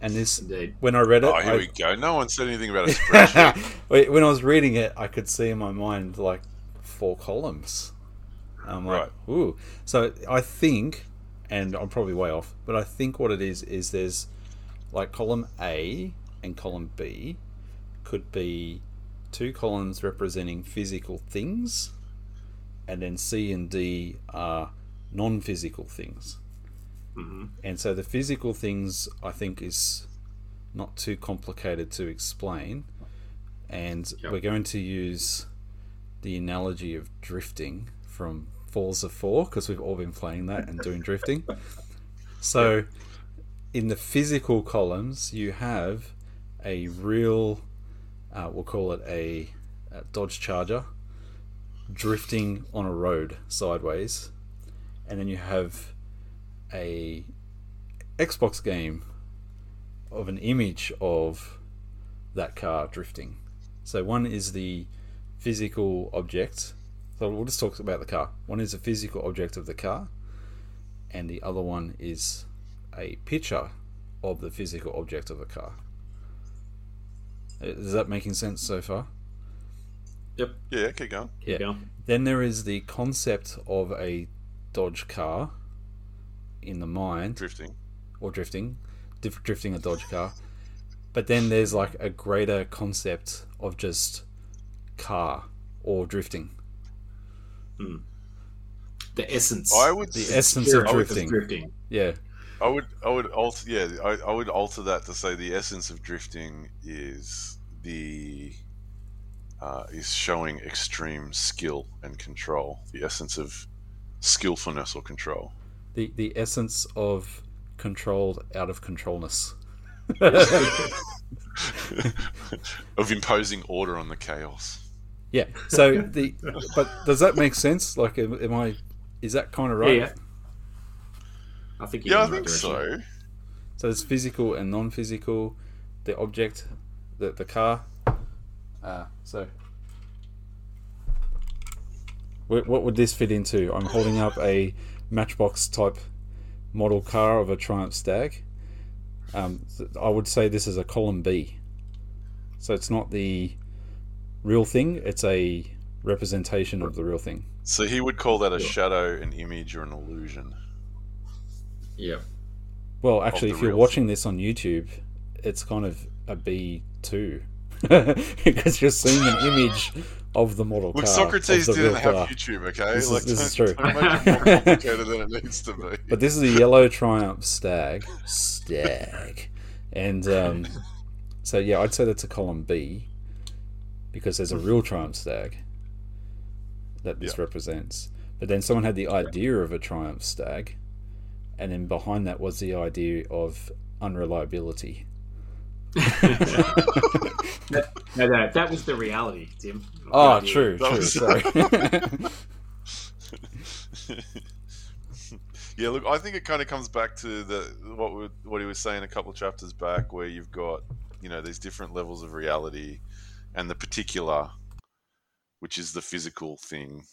[SPEAKER 1] and this
[SPEAKER 2] Indeed.
[SPEAKER 1] when I read it,
[SPEAKER 3] oh, here
[SPEAKER 1] I,
[SPEAKER 3] we go. No one said anything about a spreadsheet. <laughs>
[SPEAKER 1] When I was reading it, I could see in my mind like four columns. I'm like, ooh. So I think, and I'm probably way off, but I think what it is is there's like column A and column B could be two columns representing physical things, and then C and D are non-physical things.
[SPEAKER 2] Hmm
[SPEAKER 1] And so the physical things, I think, is not too complicated to explain. And
[SPEAKER 2] Yep.
[SPEAKER 1] we're going to use the analogy of drifting from Forza Four because we've all been playing that and doing drifting. <laughs> So, in the physical columns, you have a real, uh, we'll call it a, a Dodge Charger, drifting on a road sideways. And then you have a Xbox game of an image of that car drifting. So one is the physical object. So we'll just talk about the car. One is a physical object of the car, and the other one is a picture of the physical object of the car. Is that making sense so far? Yep.
[SPEAKER 3] Yeah, keep going.
[SPEAKER 1] Yeah.
[SPEAKER 2] Yeah.
[SPEAKER 1] Then there is the concept of a Dodge car in the mind,
[SPEAKER 3] Drifting.
[SPEAKER 1] or drifting, dif- drifting a Dodge car. But then there's like a greater concept of just car or drifting.
[SPEAKER 2] The essence.
[SPEAKER 3] I would
[SPEAKER 1] The essence of
[SPEAKER 2] spirit
[SPEAKER 1] drifting.
[SPEAKER 2] drifting.
[SPEAKER 1] Yeah,
[SPEAKER 3] I would I would alter yeah I, I would alter that to say the essence of drifting is the uh, is showing extreme skill and control. The essence of skillfulness or control.
[SPEAKER 1] The the essence of controlled out of controlness. <laughs>
[SPEAKER 3] of imposing order on the chaos.
[SPEAKER 1] Yeah. So the but does that make sense? Like, am, am I? Is that kind of right?
[SPEAKER 2] yeah. I think.
[SPEAKER 3] Yeah, I
[SPEAKER 2] in the right
[SPEAKER 3] think
[SPEAKER 2] direction.
[SPEAKER 3] so.
[SPEAKER 1] So it's physical and non-physical. The object, the the car. Uh, so, what, what would this fit into? I'm holding up a Matchbox type model car of a Triumph Stag. Um, I would say this is a column B. So it's not the real thing; it's a representation of the real thing.
[SPEAKER 3] So he would call that a shadow, an image, or an illusion.
[SPEAKER 2] Yeah.
[SPEAKER 1] Well, actually, if you're
[SPEAKER 3] real
[SPEAKER 1] watching this on YouTube, it's kind of a B two because <laughs> you're seeing an image of the model
[SPEAKER 3] Look,
[SPEAKER 1] car.
[SPEAKER 3] Socrates didn't have
[SPEAKER 1] car.
[SPEAKER 3] YouTube, okay?
[SPEAKER 1] This is- this is true.
[SPEAKER 3] Don't make it more complicated than it needs to be.
[SPEAKER 1] But this is a yellow Triumph Stag. Stag. And um, so, yeah, I'd say that's a column B because there's a real Triumph Stag that this
[SPEAKER 3] Yeah.
[SPEAKER 1] represents. But then someone had the idea of a Triumph Stag, and then behind that was the idea of unreliability.
[SPEAKER 2] No, no, that was the reality, Tim.
[SPEAKER 1] Oh, true,
[SPEAKER 3] That
[SPEAKER 1] true.
[SPEAKER 3] was-
[SPEAKER 1] Sorry. <laughs>
[SPEAKER 3] yeah, look, I think it kind of comes back to the what we, what he was saying a couple of chapters back, where you've got you know these different levels of reality, and the particular, which is the physical thing,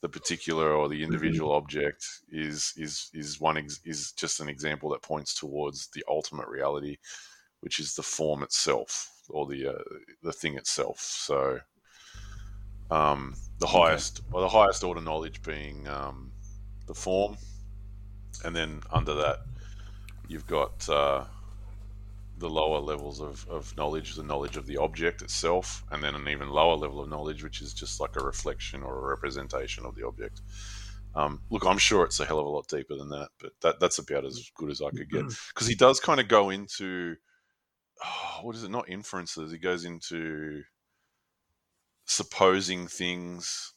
[SPEAKER 3] the particular or the individual mm-hmm. object is is is one ex- is just an example that points towards the ultimate reality, which is the form itself or the uh, the thing itself. So. Um, the highest, or the highest order knowledge being um, the form, and then under that you've got uh, the lower levels of, of knowledge, the knowledge of the object itself, and then an even lower level of knowledge, which is just like a reflection or a representation of the object. Um, look, I'm sure it's a hell of a lot deeper than that, but that, that's about as good as I could get because he does kind of go into oh, what is it? Not inferences. He goes into supposing things,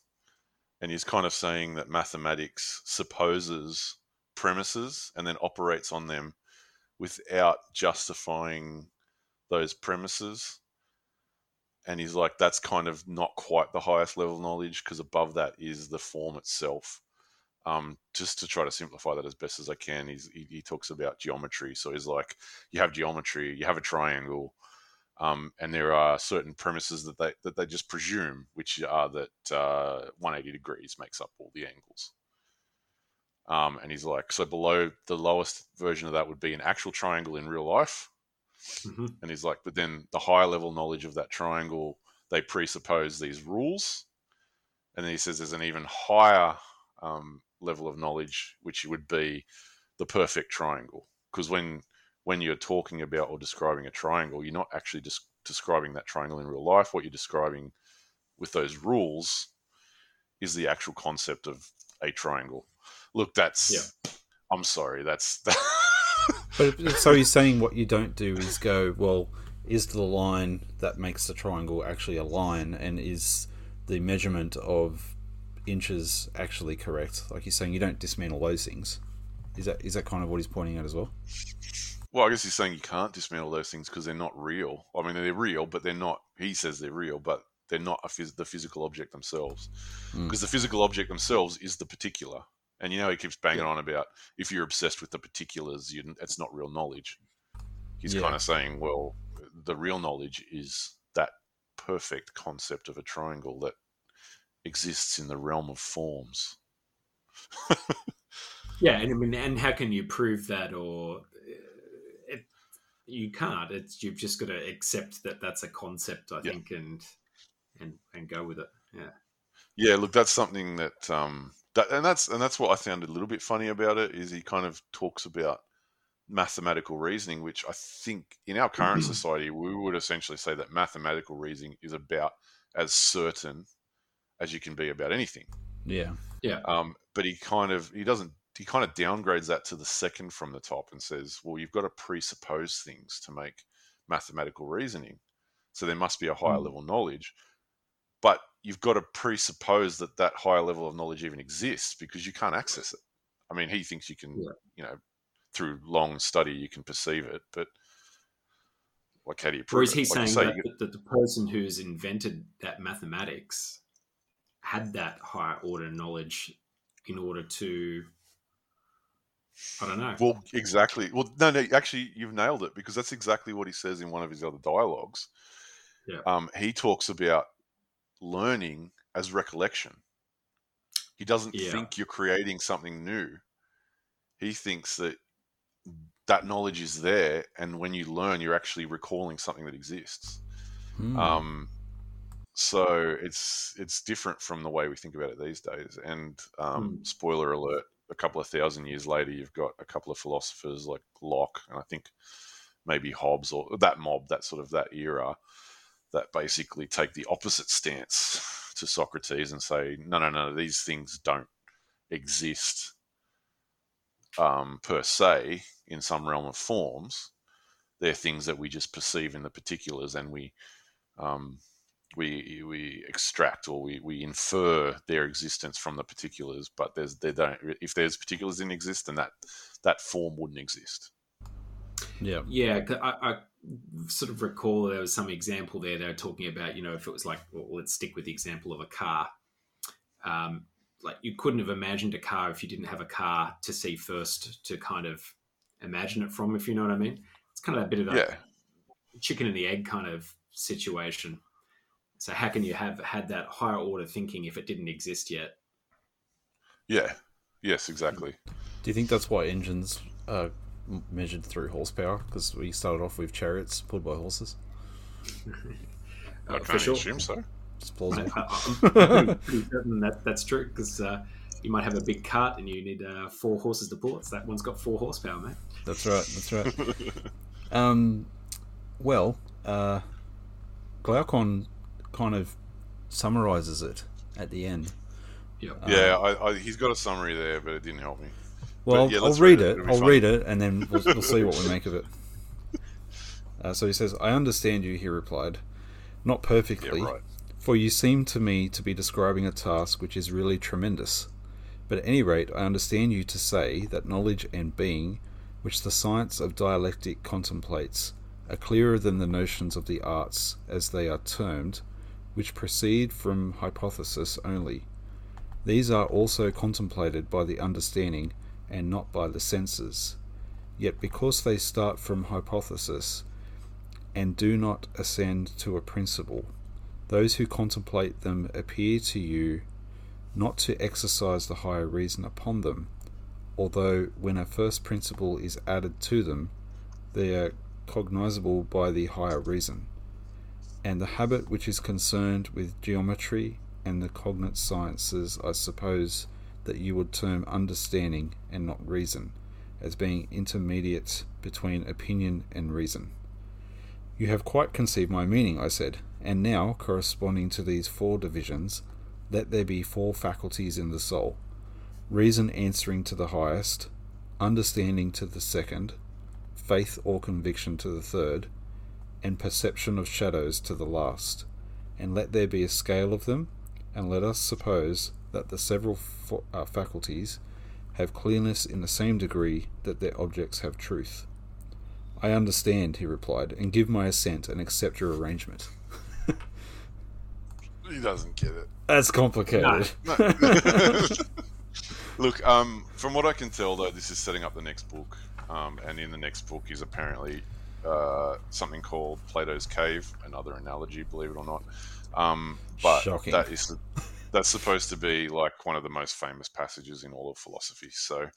[SPEAKER 3] and he's kind of saying that mathematics supposes premises and then operates on them without justifying those premises. And he's like, that's kind of not quite the highest level knowledge because above that is the form itself. Um, just to try to simplify that as best as I can, he's, he, he talks about geometry. So he's like, you have geometry, you have a triangle, um, and there are certain premises that they that they just presume, which are that uh, 180 degrees makes up all the angles. Um, and he's like, so below the lowest version of that would be an actual triangle in real life.
[SPEAKER 2] Mhm.
[SPEAKER 3] And he's like, but then the higher level knowledge of that triangle, they presuppose these rules. And then he says there's an even higher um, level of knowledge, which would be the perfect triangle. Because when when you're talking about or describing a triangle, you're not actually just describing that triangle in real life. What you're describing with those rules is the actual concept of a triangle. Look, that's. Yeah. I'm sorry. That's. <laughs>
[SPEAKER 1] But so he's saying what you don't do is go, well, is the line that makes the triangle actually a line, and is the measurement of inches actually correct? Like he's saying, you don't dismantle those things. Is that is that kind of what he's pointing out as well?
[SPEAKER 3] Well, I guess he's saying you can't dismantle those things because they're not real. I mean, they're real, but they're not. He says they're real, but they're not a phys- the physical object themselves.
[SPEAKER 1] Mm.
[SPEAKER 3] Because the physical object themselves is the particular. And you know, he keeps banging on about if you're obsessed with the particulars, you, it's not real knowledge. He's
[SPEAKER 1] Yeah.
[SPEAKER 3] kind of saying, well, the real knowledge is that perfect concept of a triangle that exists in the realm of forms.
[SPEAKER 2] Yeah, and I mean, and how can you prove that? Or uh, it, you can't. It's you've just got to accept that that's a concept. I
[SPEAKER 3] Yeah.
[SPEAKER 2] think, and and and go with it. Yeah.
[SPEAKER 3] Yeah, look, that's something that um that and that's and that's what I found a little bit funny about it is he kind of talks about mathematical reasoning, which I think in our current society we would essentially say that mathematical reasoning is about as certain as you can be about anything.
[SPEAKER 1] Yeah. Yeah.
[SPEAKER 3] Um, but he kind of he doesn't he kind of downgrades that to the second from the top and says, well, you've got to presuppose things to make mathematical reasoning. So there must be a higher
[SPEAKER 2] Mm.
[SPEAKER 3] level knowledge, but you've got to presuppose that that higher level of knowledge even exists because you can't access it. I mean, he thinks you can,
[SPEAKER 2] Yeah.
[SPEAKER 3] you know, through long study you can perceive it, but like how do you prove
[SPEAKER 2] Or is he
[SPEAKER 3] Like you
[SPEAKER 2] saying
[SPEAKER 3] say,
[SPEAKER 2] that,
[SPEAKER 3] you
[SPEAKER 2] that the person who's invented that mathematics had that higher order knowledge in order to, I don't know.
[SPEAKER 3] Well, exactly. Well, no, no. Actually, you've nailed it because that's exactly what he says in one of his other dialogues.
[SPEAKER 2] Yeah.
[SPEAKER 3] Um, he talks about learning as recollection. He doesn't
[SPEAKER 2] Yeah.
[SPEAKER 3] think you're creating something new. He thinks that that knowledge is there, and when you learn, you're actually recalling something that exists.
[SPEAKER 1] Hmm.
[SPEAKER 3] Um, so it's it's different from the way we think about it these days. And um,
[SPEAKER 2] Hmm.
[SPEAKER 3] spoiler alert: a couple of thousand years later, you've got a couple of philosophers like Locke, and I think maybe Hobbes or that mob, that sort of that era, that basically take the opposite stance to Socrates and say, no, no, no, these things don't exist um, per se in some realm of forms. They're things that we just perceive in the particulars, and we um, we we extract or we, we infer their existence from the particulars. But there's they don't. If there's particulars didn't exist, then that that form wouldn't exist.
[SPEAKER 1] Yeah.
[SPEAKER 2] Yeah, 'cause I, I sort of recall there was some example there. They were talking about, you know, if it was like, well, let's stick with the example of a car. Um, like you couldn't have imagined a car if you didn't have a car to see first to kind of imagine it from, if you know what I mean. It's kind of a bit of a
[SPEAKER 3] Yeah,
[SPEAKER 2] chicken and the egg kind of situation. So how can you have had that higher order thinking if it didn't exist yet?
[SPEAKER 3] yeah, yes, exactly.
[SPEAKER 1] Do you think that's why engines are measured through horsepower? Because we started off with chariots pulled by horses. <laughs>
[SPEAKER 3] I
[SPEAKER 2] Uh,
[SPEAKER 3] can
[SPEAKER 2] for
[SPEAKER 3] only
[SPEAKER 2] sure.
[SPEAKER 3] assume so.
[SPEAKER 1] It's plausible.
[SPEAKER 2] I'm <laughs> pretty certain that that's true because uh, you might have a big cart and you need uh, four horses to pull it. So that one's got four horsepower, mate.
[SPEAKER 1] That's right. That's right. <laughs> Um, well, uh, Glaucon kind of summarizes it at the end.
[SPEAKER 2] Yeah.
[SPEAKER 3] yeah, I, I, he's got a summary there, but it didn't help me.
[SPEAKER 1] Well,
[SPEAKER 3] yeah,
[SPEAKER 1] I'll
[SPEAKER 3] let's
[SPEAKER 1] read
[SPEAKER 3] read it.
[SPEAKER 1] it. I'll
[SPEAKER 3] fun.
[SPEAKER 1] read it, and then we'll, we'll see what we make of it. Uh, so he says, "I understand you," he replied, "not
[SPEAKER 3] Yeah,
[SPEAKER 1] perfectly,
[SPEAKER 3] right.
[SPEAKER 1] for you seem to me to be describing a task which is really tremendous. But at any rate, I understand you to say that knowledge and being, which the science of dialectic contemplates, are clearer than the notions of the arts, as they are termed, which proceed from hypothesis only. These are also contemplated by the understanding and not by the senses. Yet because they start from hypothesis and do not ascend to a principle, those who contemplate them appear to you not to exercise the higher reason upon them, although when a first principle is added to them, they are cognizable by the higher reason. And the habit which is concerned with geometry and the cognate sciences, I suppose that you would term understanding and not reason, as being intermediate between opinion and reason. You have quite conceived my meaning, I said, and now, corresponding to these four divisions, let there be four faculties in the soul reason answering to the highest, understanding to the second, faith or conviction to the third, and perception of shadows to the last. And let there be a scale of them, and let us suppose that the several fa- uh, faculties have clearness in the same degree that their objects have truth. I understand, he replied, and give my assent and accept your arrangement. <laughs>
[SPEAKER 3] He doesn't get it.
[SPEAKER 1] That's complicated.
[SPEAKER 3] No. <laughs> Look, um, from what I can tell, though, this is setting up the next book, um, and in the next book is apparently uh, something called Plato's Cave, another analogy, believe it or not. Um, but
[SPEAKER 1] Shocking.
[SPEAKER 3] that is that's supposed to be like one of the most famous passages in all of philosophy. So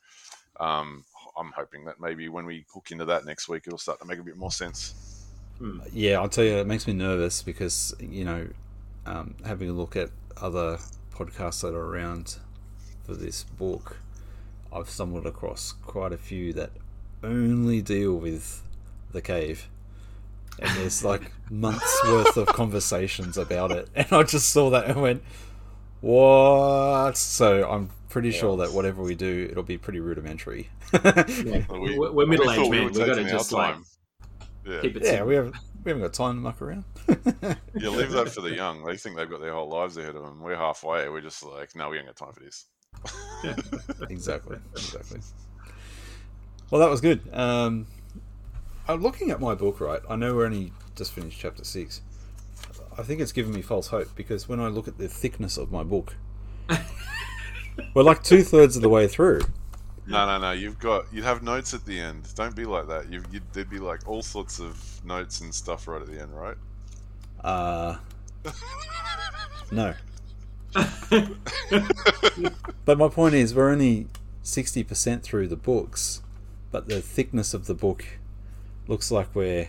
[SPEAKER 3] um, I'm hoping that maybe when we hook into that next week, it'll start to make a bit more sense.
[SPEAKER 1] Yeah, I'll tell you, it makes me nervous because, you know, um, having a look at other podcasts that are around for this book, I've stumbled across quite a few that only deal with the cave. And there's like months worth of conversations about it. And I just saw that and went, what? So I'm pretty sure that whatever we do, it'll be pretty rudimentary.
[SPEAKER 2] Yeah. <laughs>
[SPEAKER 3] We-
[SPEAKER 2] We're, we're middle aged
[SPEAKER 3] we
[SPEAKER 2] men. We've got to
[SPEAKER 3] taking our
[SPEAKER 2] just like.
[SPEAKER 3] Yeah.
[SPEAKER 2] keep it
[SPEAKER 1] yeah,
[SPEAKER 2] simple.
[SPEAKER 1] we haven't, we haven't got time to muck around. <laughs>
[SPEAKER 3] Yeah, leave that for the <laughs> young. They think they've got their whole lives ahead of them. We're halfway. We're just like, no, we ain't got time for this.
[SPEAKER 1] exactly, exactly. Well, that was good. Um, I'm looking at my book, right? I know we're only just finished chapter six. I think it's given me false hope because when I look at the thickness of my book, <laughs> we're like two thirds of the way through.
[SPEAKER 3] No, no, no. You've got you'd have notes at the end. Don't be like that. You you'd, there'd be like all sorts of notes and stuff right at the end, right?
[SPEAKER 1] Uh, no. <laughs> But my point is, we're only 60% through the books, but the thickness of the book looks like we're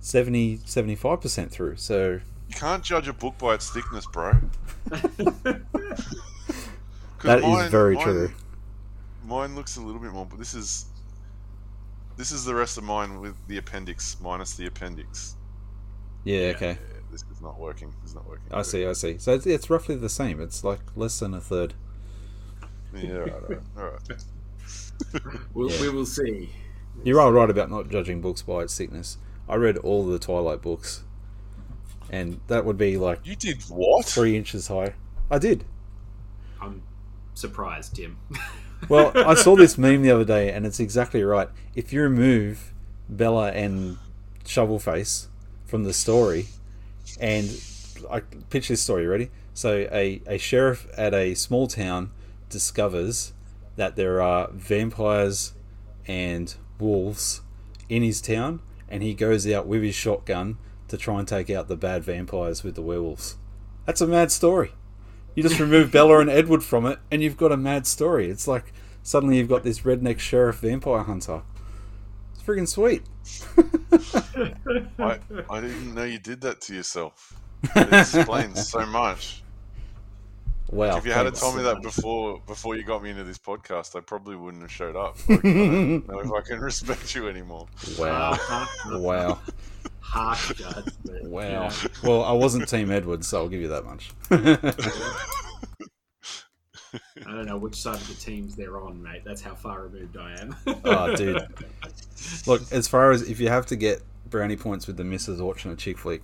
[SPEAKER 1] 70, 75% through. So,
[SPEAKER 3] You can't judge a book by its thickness, bro. <laughs>
[SPEAKER 1] That is
[SPEAKER 3] mine-
[SPEAKER 1] very
[SPEAKER 3] mine-
[SPEAKER 1] true.
[SPEAKER 3] Mine looks a little bit more, but this is this is the rest of mine with the appendix minus the appendix.
[SPEAKER 1] Yeah, okay.
[SPEAKER 3] Yeah, this is not working. it's not working.
[SPEAKER 1] I see, I see. So it's, it's roughly the same. It's like less than a third.
[SPEAKER 3] Yeah, all right, all right. All right.
[SPEAKER 2] We'll,
[SPEAKER 1] Yeah.
[SPEAKER 2] We will see.
[SPEAKER 1] You are right about not judging books by its thickness. I read all the Twilight books, and that would be like
[SPEAKER 3] You did what?
[SPEAKER 1] three inches high. I did.
[SPEAKER 2] I'm surprised, Tim. <laughs>
[SPEAKER 1] Well, I saw this meme the other day, and it's exactly right. If you remove Bella and Shovelface from the story, and I pitch this story. Ready? So a, a sheriff at a small town discovers that there are vampires and wolves in his town, and he goes out with his shotgun to try and take out the bad vampires with the werewolves. That's a mad story. You just remove <laughs> Bella and Edward from it, and you've got a mad story. It's like suddenly you've got this redneck sheriff vampire hunter. It's freaking sweet. <laughs>
[SPEAKER 3] I, I didn't know you did that to yourself. It explains so much.
[SPEAKER 1] Wow.
[SPEAKER 3] If you had
[SPEAKER 1] thanks.
[SPEAKER 3] told me that before before you got me into this podcast, I probably wouldn't have showed up. <laughs> Like, I don't know if I can <laughs> respect you anymore.
[SPEAKER 1] Wow. wow.
[SPEAKER 2] Harsh judgment.
[SPEAKER 1] Wow.
[SPEAKER 2] Yeah.
[SPEAKER 1] Well, I wasn't Team Edward, so I'll give you that much. <laughs>
[SPEAKER 2] I don't know which side of the teams they're on, mate. That's how far removed I am.
[SPEAKER 1] oh, dude. Look, as far as if you have to get brownie points with the missus watching a chick flick,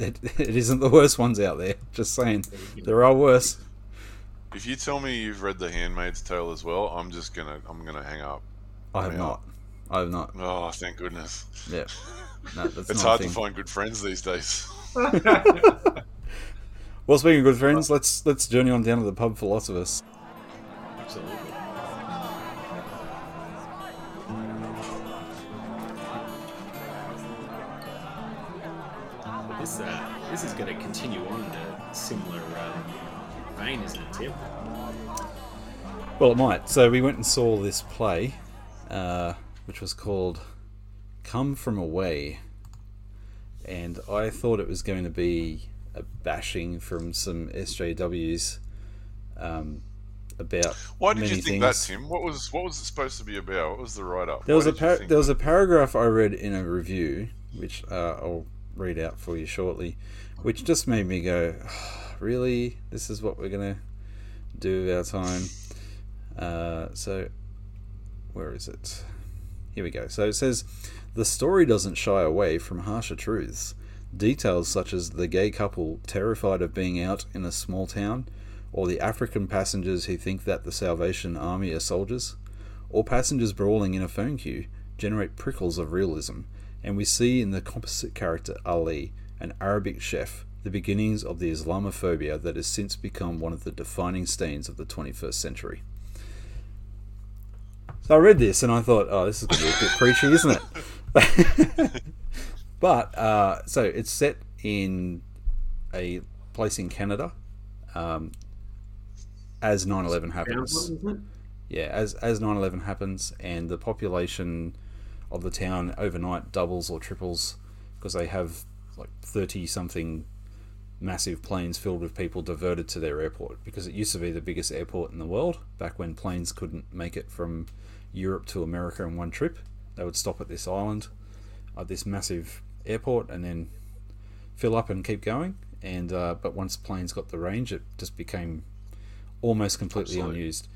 [SPEAKER 1] it, <laughs> it isn't the worst ones out there. Just saying. There are worse.
[SPEAKER 3] If you tell me you've read The Handmaid's Tale as well, I'm just gonna I'm gonna hang up.
[SPEAKER 1] I have
[SPEAKER 3] Yeah.
[SPEAKER 1] not. I have not.
[SPEAKER 3] Oh, thank goodness.
[SPEAKER 1] Yeah. <laughs> No, that's
[SPEAKER 3] It's
[SPEAKER 1] not a
[SPEAKER 3] hard to find good friends these days. <laughs>
[SPEAKER 1] Well, speaking of good friends, let's let's journey on down to the pub philosophers.
[SPEAKER 2] Absolutely.
[SPEAKER 1] Well, it might. So we went and saw this play, uh, which was called "Come From Away," and I thought it was going to be a bashing from some SJWs um, about
[SPEAKER 3] Why did you think
[SPEAKER 1] things.
[SPEAKER 3] that, Tim? What was what was it supposed to be about? What was the write up?
[SPEAKER 1] There was a par- there was a paragraph I read in a review, which uh, I'll read out for you shortly, which just made me go, "Really? This is what we're gonna do with our time?" Uh, so, where is it? Here we go. So it says, "The story doesn't shy away from harsher truths. Details such as the gay couple terrified of being out in a small town." Or the African passengers who think that the Salvation Army are soldiers, or passengers brawling in a phone queue generate prickles of realism, and we see in the composite character Ali, an Arabic chef, the beginnings of the Islamophobia that has since become one of the defining stains of the 21st century. So I read this and I thought, oh, this is going to be a bit preachy, isn't it? <laughs> but, uh, so it's set in a place in Canada um, as 9 11 happens yeah, as as 9/11 happens and the population of the town overnight doubles or triples because they have like 30 something massive planes filled with people diverted to their airport because it used to be the biggest airport in the world back when planes couldn't make it from Europe to America in one trip. They would stop at this island, at this massive airport, and then fill up and keep going. And uh, but once planes got the range, it just became almost completely
[SPEAKER 3] Absolutely.
[SPEAKER 1] unused.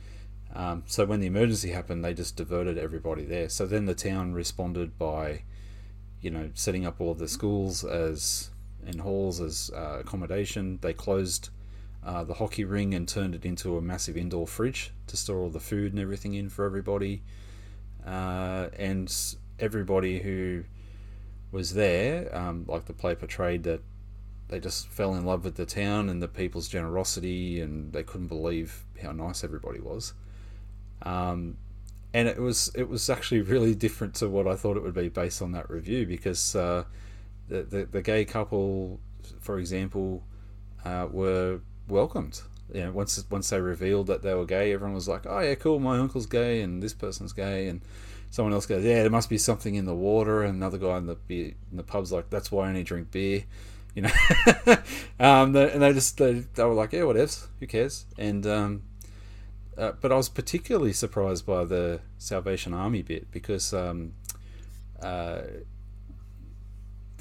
[SPEAKER 1] Um, so when the emergency happened, they just diverted everybody there. So then the town responded by, you know, setting up all of the schools as and halls as uh, accommodation. They closed uh, the hockey ring and turned it into a massive indoor fridge to store all the food and everything in for everybody. Uh, and everybody who was there, um, like the play portrayed that they just fell in love with the town and the people's generosity, and they couldn't believe how nice everybody was. Um, and it was it was actually <laughs> really different to what I thought it would be based on that review because uh, the, the the gay couple, for example, uh, were welcomed. You know, once once they revealed that they were gay, everyone was like, "Oh yeah, cool. My uncle's gay, and this person's gay." And someone else goes, "Yeah, there must be something in the water." And another guy in the beer, in the pub's like, "That's why I only drink beer." You know, <laughs> um, and they just they, they were like, "Yeah, whatevs. Who cares?" And um, uh, but I was particularly surprised by the Salvation Army bit because um, uh,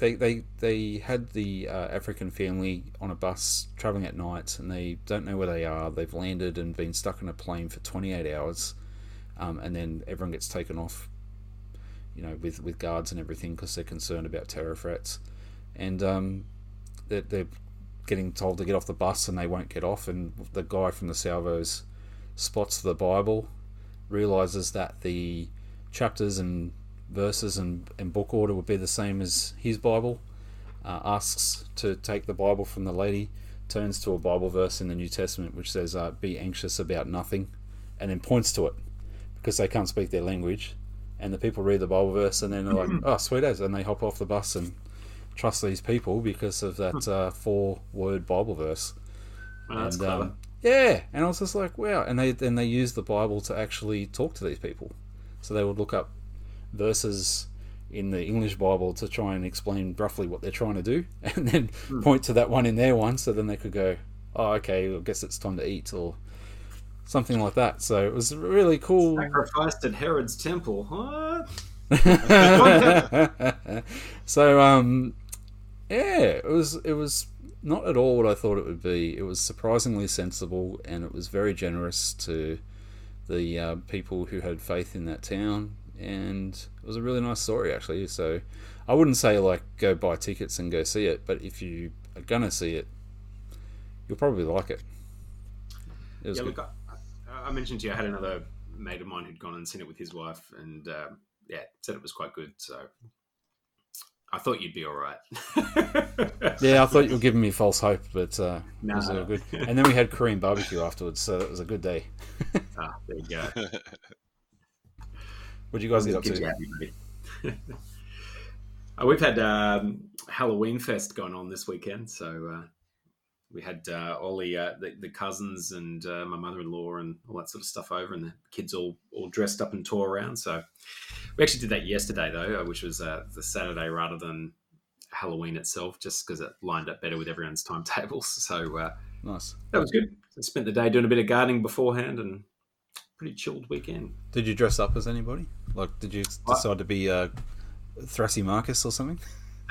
[SPEAKER 1] they, they they had the uh, African family on a bus traveling at night, and they don't know where they are. They've landed and been stuck in a plane for 28 hours, um, and then everyone gets taken off, you know, with with guards and everything because they're concerned about terror threats, and um, they're, they're getting told to get off the bus and they won't get off, and the guy from the salvos spots the Bible, realizes that the chapters and verses and, and book order would be the same as his Bible. Uh, asks to take the Bible from the lady, turns to a Bible verse in the New Testament which says, uh, "Be anxious about nothing," and then points to it because they can't speak their language. And the people read the Bible verse and then they're like, "Oh, sweet as," and they hop off the bus and trust these people because of that uh, four-word Bible verse.
[SPEAKER 2] Well, that's
[SPEAKER 1] and
[SPEAKER 2] clever.
[SPEAKER 1] um, yeah, and I was just like, wow. And they and they used the Bible to actually talk to these people. So they would look up verses in the English Bible to try and explain roughly what they're trying to do, <laughs> and then point to that one in their one, so then they could go, oh, okay, I guess it's time to eat or something like that. So it was really cool.
[SPEAKER 2] Sacrificed at Herod's temple. What? <laughs>
[SPEAKER 1] so um, yeah, it was it was not at all what I thought it would be. It was surprisingly sensible, and it was very generous to the uh, people who had faith in that town, and it was a really nice story actually. So I wouldn't say like go buy tickets and go see it, but if you are gonna see it, you'll probably like it. It was
[SPEAKER 2] Yeah,
[SPEAKER 1] good.
[SPEAKER 2] look, I, I mentioned to you I had another mate of mine who'd gone and seen it with his wife, and uh, yeah, said it was quite good. So I thought you'd be all right. <laughs>
[SPEAKER 1] Yeah, I thought you were giving me false hope, but uh, it was all good. <laughs> And then we had Korean barbecue afterwards, so it was a good day.
[SPEAKER 2] Ah, there you go. <laughs>
[SPEAKER 1] What did you guys get up to?
[SPEAKER 2] happy. <laughs> Uh, we've had um, Halloween Fest going on this weekend, so uh, we had uh, all the, uh, the the cousins and uh, my mother-in-law and all that sort of stuff over, and the kids all all dressed up and tore around. So we actually did that yesterday though, uh, which was uh, the Saturday rather than Halloween itself, just because it lined up better with everyone's timetables. <laughs> So uh,
[SPEAKER 1] Nice.
[SPEAKER 2] that was good. I spent the day doing a bit of gardening beforehand, and pretty chilled weekend.
[SPEAKER 1] Did you dress up as anybody? Like, did you decide to be uh, Thrashy Marcus or something? <laughs>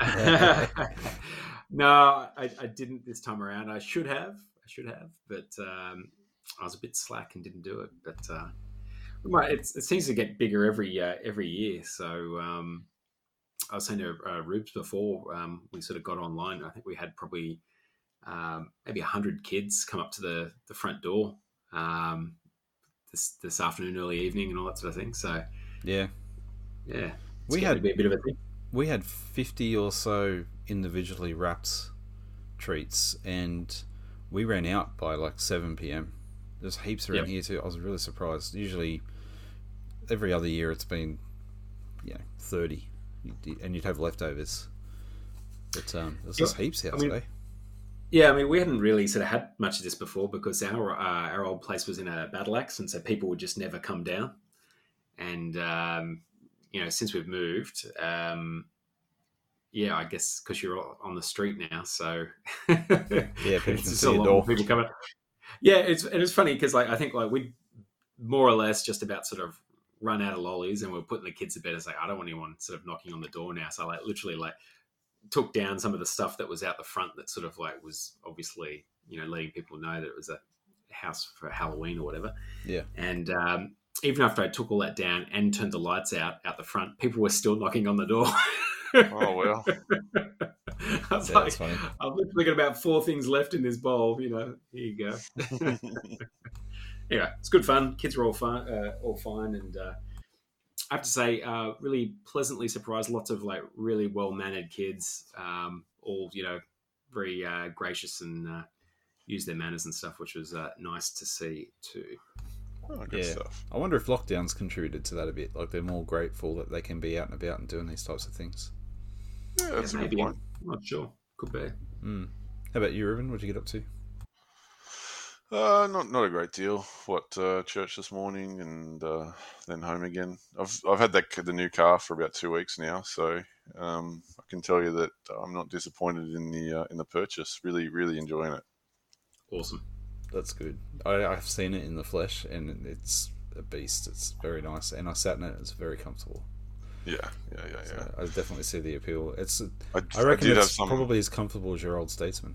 [SPEAKER 2] no, I, I didn't this time around. I should have. I should have, but um, I was a bit slack and didn't do it. But uh, it seems to get bigger every uh, every year. So um, I was saying to uh, Rubes before um, we sort of got online. I think we had probably um, maybe hundred kids come up to the the front door um, this this afternoon, early evening, and all that sort of thing. So
[SPEAKER 1] Yeah.
[SPEAKER 2] yeah,
[SPEAKER 1] We had
[SPEAKER 2] to be a bit of a thing.
[SPEAKER 1] we had 50 or so individually wrapped treats and we ran out by like 7 p.m there's heaps around
[SPEAKER 2] Yep.
[SPEAKER 1] here too i was really surprised usually every other year it's been you know 30 and you'd have leftovers but um there's just heaps out
[SPEAKER 2] I mean-
[SPEAKER 1] today
[SPEAKER 2] Yeah, I mean, we hadn't really sort of had much of this before because our uh, our old place was in a battle axe, and so people would just never come down. And um, you know, since we've moved, um, yeah, I guess because you're on the street now, so
[SPEAKER 1] Yeah, people <laughs>
[SPEAKER 2] it's
[SPEAKER 1] see
[SPEAKER 2] a
[SPEAKER 1] your
[SPEAKER 2] lot
[SPEAKER 1] door.
[SPEAKER 2] people coming. Yeah, it's and it's funny because like I think like we more or less just about sort of run out of lollies, and we're putting the kids to bed. It's like I don't want anyone sort of knocking on the door now, so I like literally like took down some of the stuff that was out the front that sort of like was obviously you know letting people know that it was a house for Halloween or whatever.
[SPEAKER 1] Yeah.
[SPEAKER 2] And um, even after I took all that down and turned the lights out out the front, people were still knocking on the door.
[SPEAKER 3] Oh well. <laughs>
[SPEAKER 2] I was
[SPEAKER 1] Yeah,
[SPEAKER 2] like. I've literally got about four things left in this bowl. You know, here you go. <laughs> anyway, it's good fun. Kids are all fun, uh, all fine, and uh, I have to say, uh, really pleasantly surprised. Lots of like really well mannered kids, um, all you know, very uh, gracious and uh, use their manners and stuff, which was uh, nice to see too.
[SPEAKER 3] Oh, good
[SPEAKER 1] Yeah.
[SPEAKER 3] stuff.
[SPEAKER 1] i wonder if lockdowns contributed to that a bit like they're more grateful that they can be out and about and doing these types of things
[SPEAKER 3] Yeah, that's
[SPEAKER 2] Yeah,
[SPEAKER 3] a good
[SPEAKER 2] maybe.
[SPEAKER 3] point.
[SPEAKER 2] I'm not sure. Could be.
[SPEAKER 1] mm. how about you ruben what did you get up to
[SPEAKER 3] Uh, not not a great deal. What uh, church this morning and uh, then home again. I've I've had that the new car for about two weeks now, so um, I can tell you that I'm not disappointed in the uh, in the purchase. Really, really enjoying it.
[SPEAKER 2] Awesome.
[SPEAKER 1] That's good. I, I've seen it in the flesh, and it's a beast. It's very nice, and I sat in it. It's very comfortable.
[SPEAKER 3] Yeah, yeah, yeah, yeah.
[SPEAKER 1] So I definitely see the appeal. It's.
[SPEAKER 3] I,
[SPEAKER 1] I reckon
[SPEAKER 3] have
[SPEAKER 1] it's
[SPEAKER 3] some.
[SPEAKER 1] probably as comfortable as your old Statesman.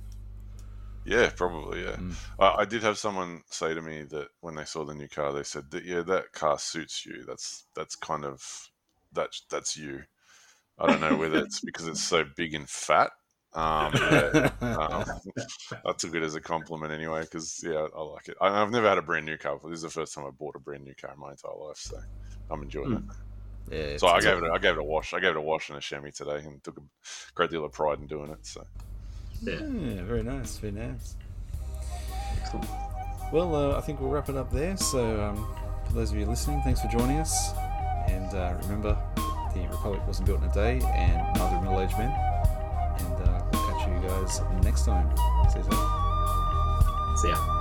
[SPEAKER 3] Yeah, probably. Yeah,
[SPEAKER 1] Mm.
[SPEAKER 3] I, I did have someone say to me that when they saw the new car, they said that yeah, that car suits you. That's that's kind of that's that's you. I don't know whether it's because it's so big and fat. Um, <laughs> yeah, um, I took it as a compliment anyway because yeah, I like it. I, I've never had a brand new car. But this is the first time I bought a brand new car in my entire life, so I'm enjoying it.
[SPEAKER 1] Yeah,
[SPEAKER 3] So I gave it a, I gave it a wash. I gave it a wash and a chamois today, and took a great deal of pride in doing it. So
[SPEAKER 2] Yeah.
[SPEAKER 1] Yeah, very nice, very nice.
[SPEAKER 2] Excellent.
[SPEAKER 1] Well, uh, I think we'll wrap it up there. So, um, for those of you listening, thanks for joining us. And uh, remember, the Republic wasn't built in a day, and neither are middle aged men. Guys next time. See you later.
[SPEAKER 2] See ya.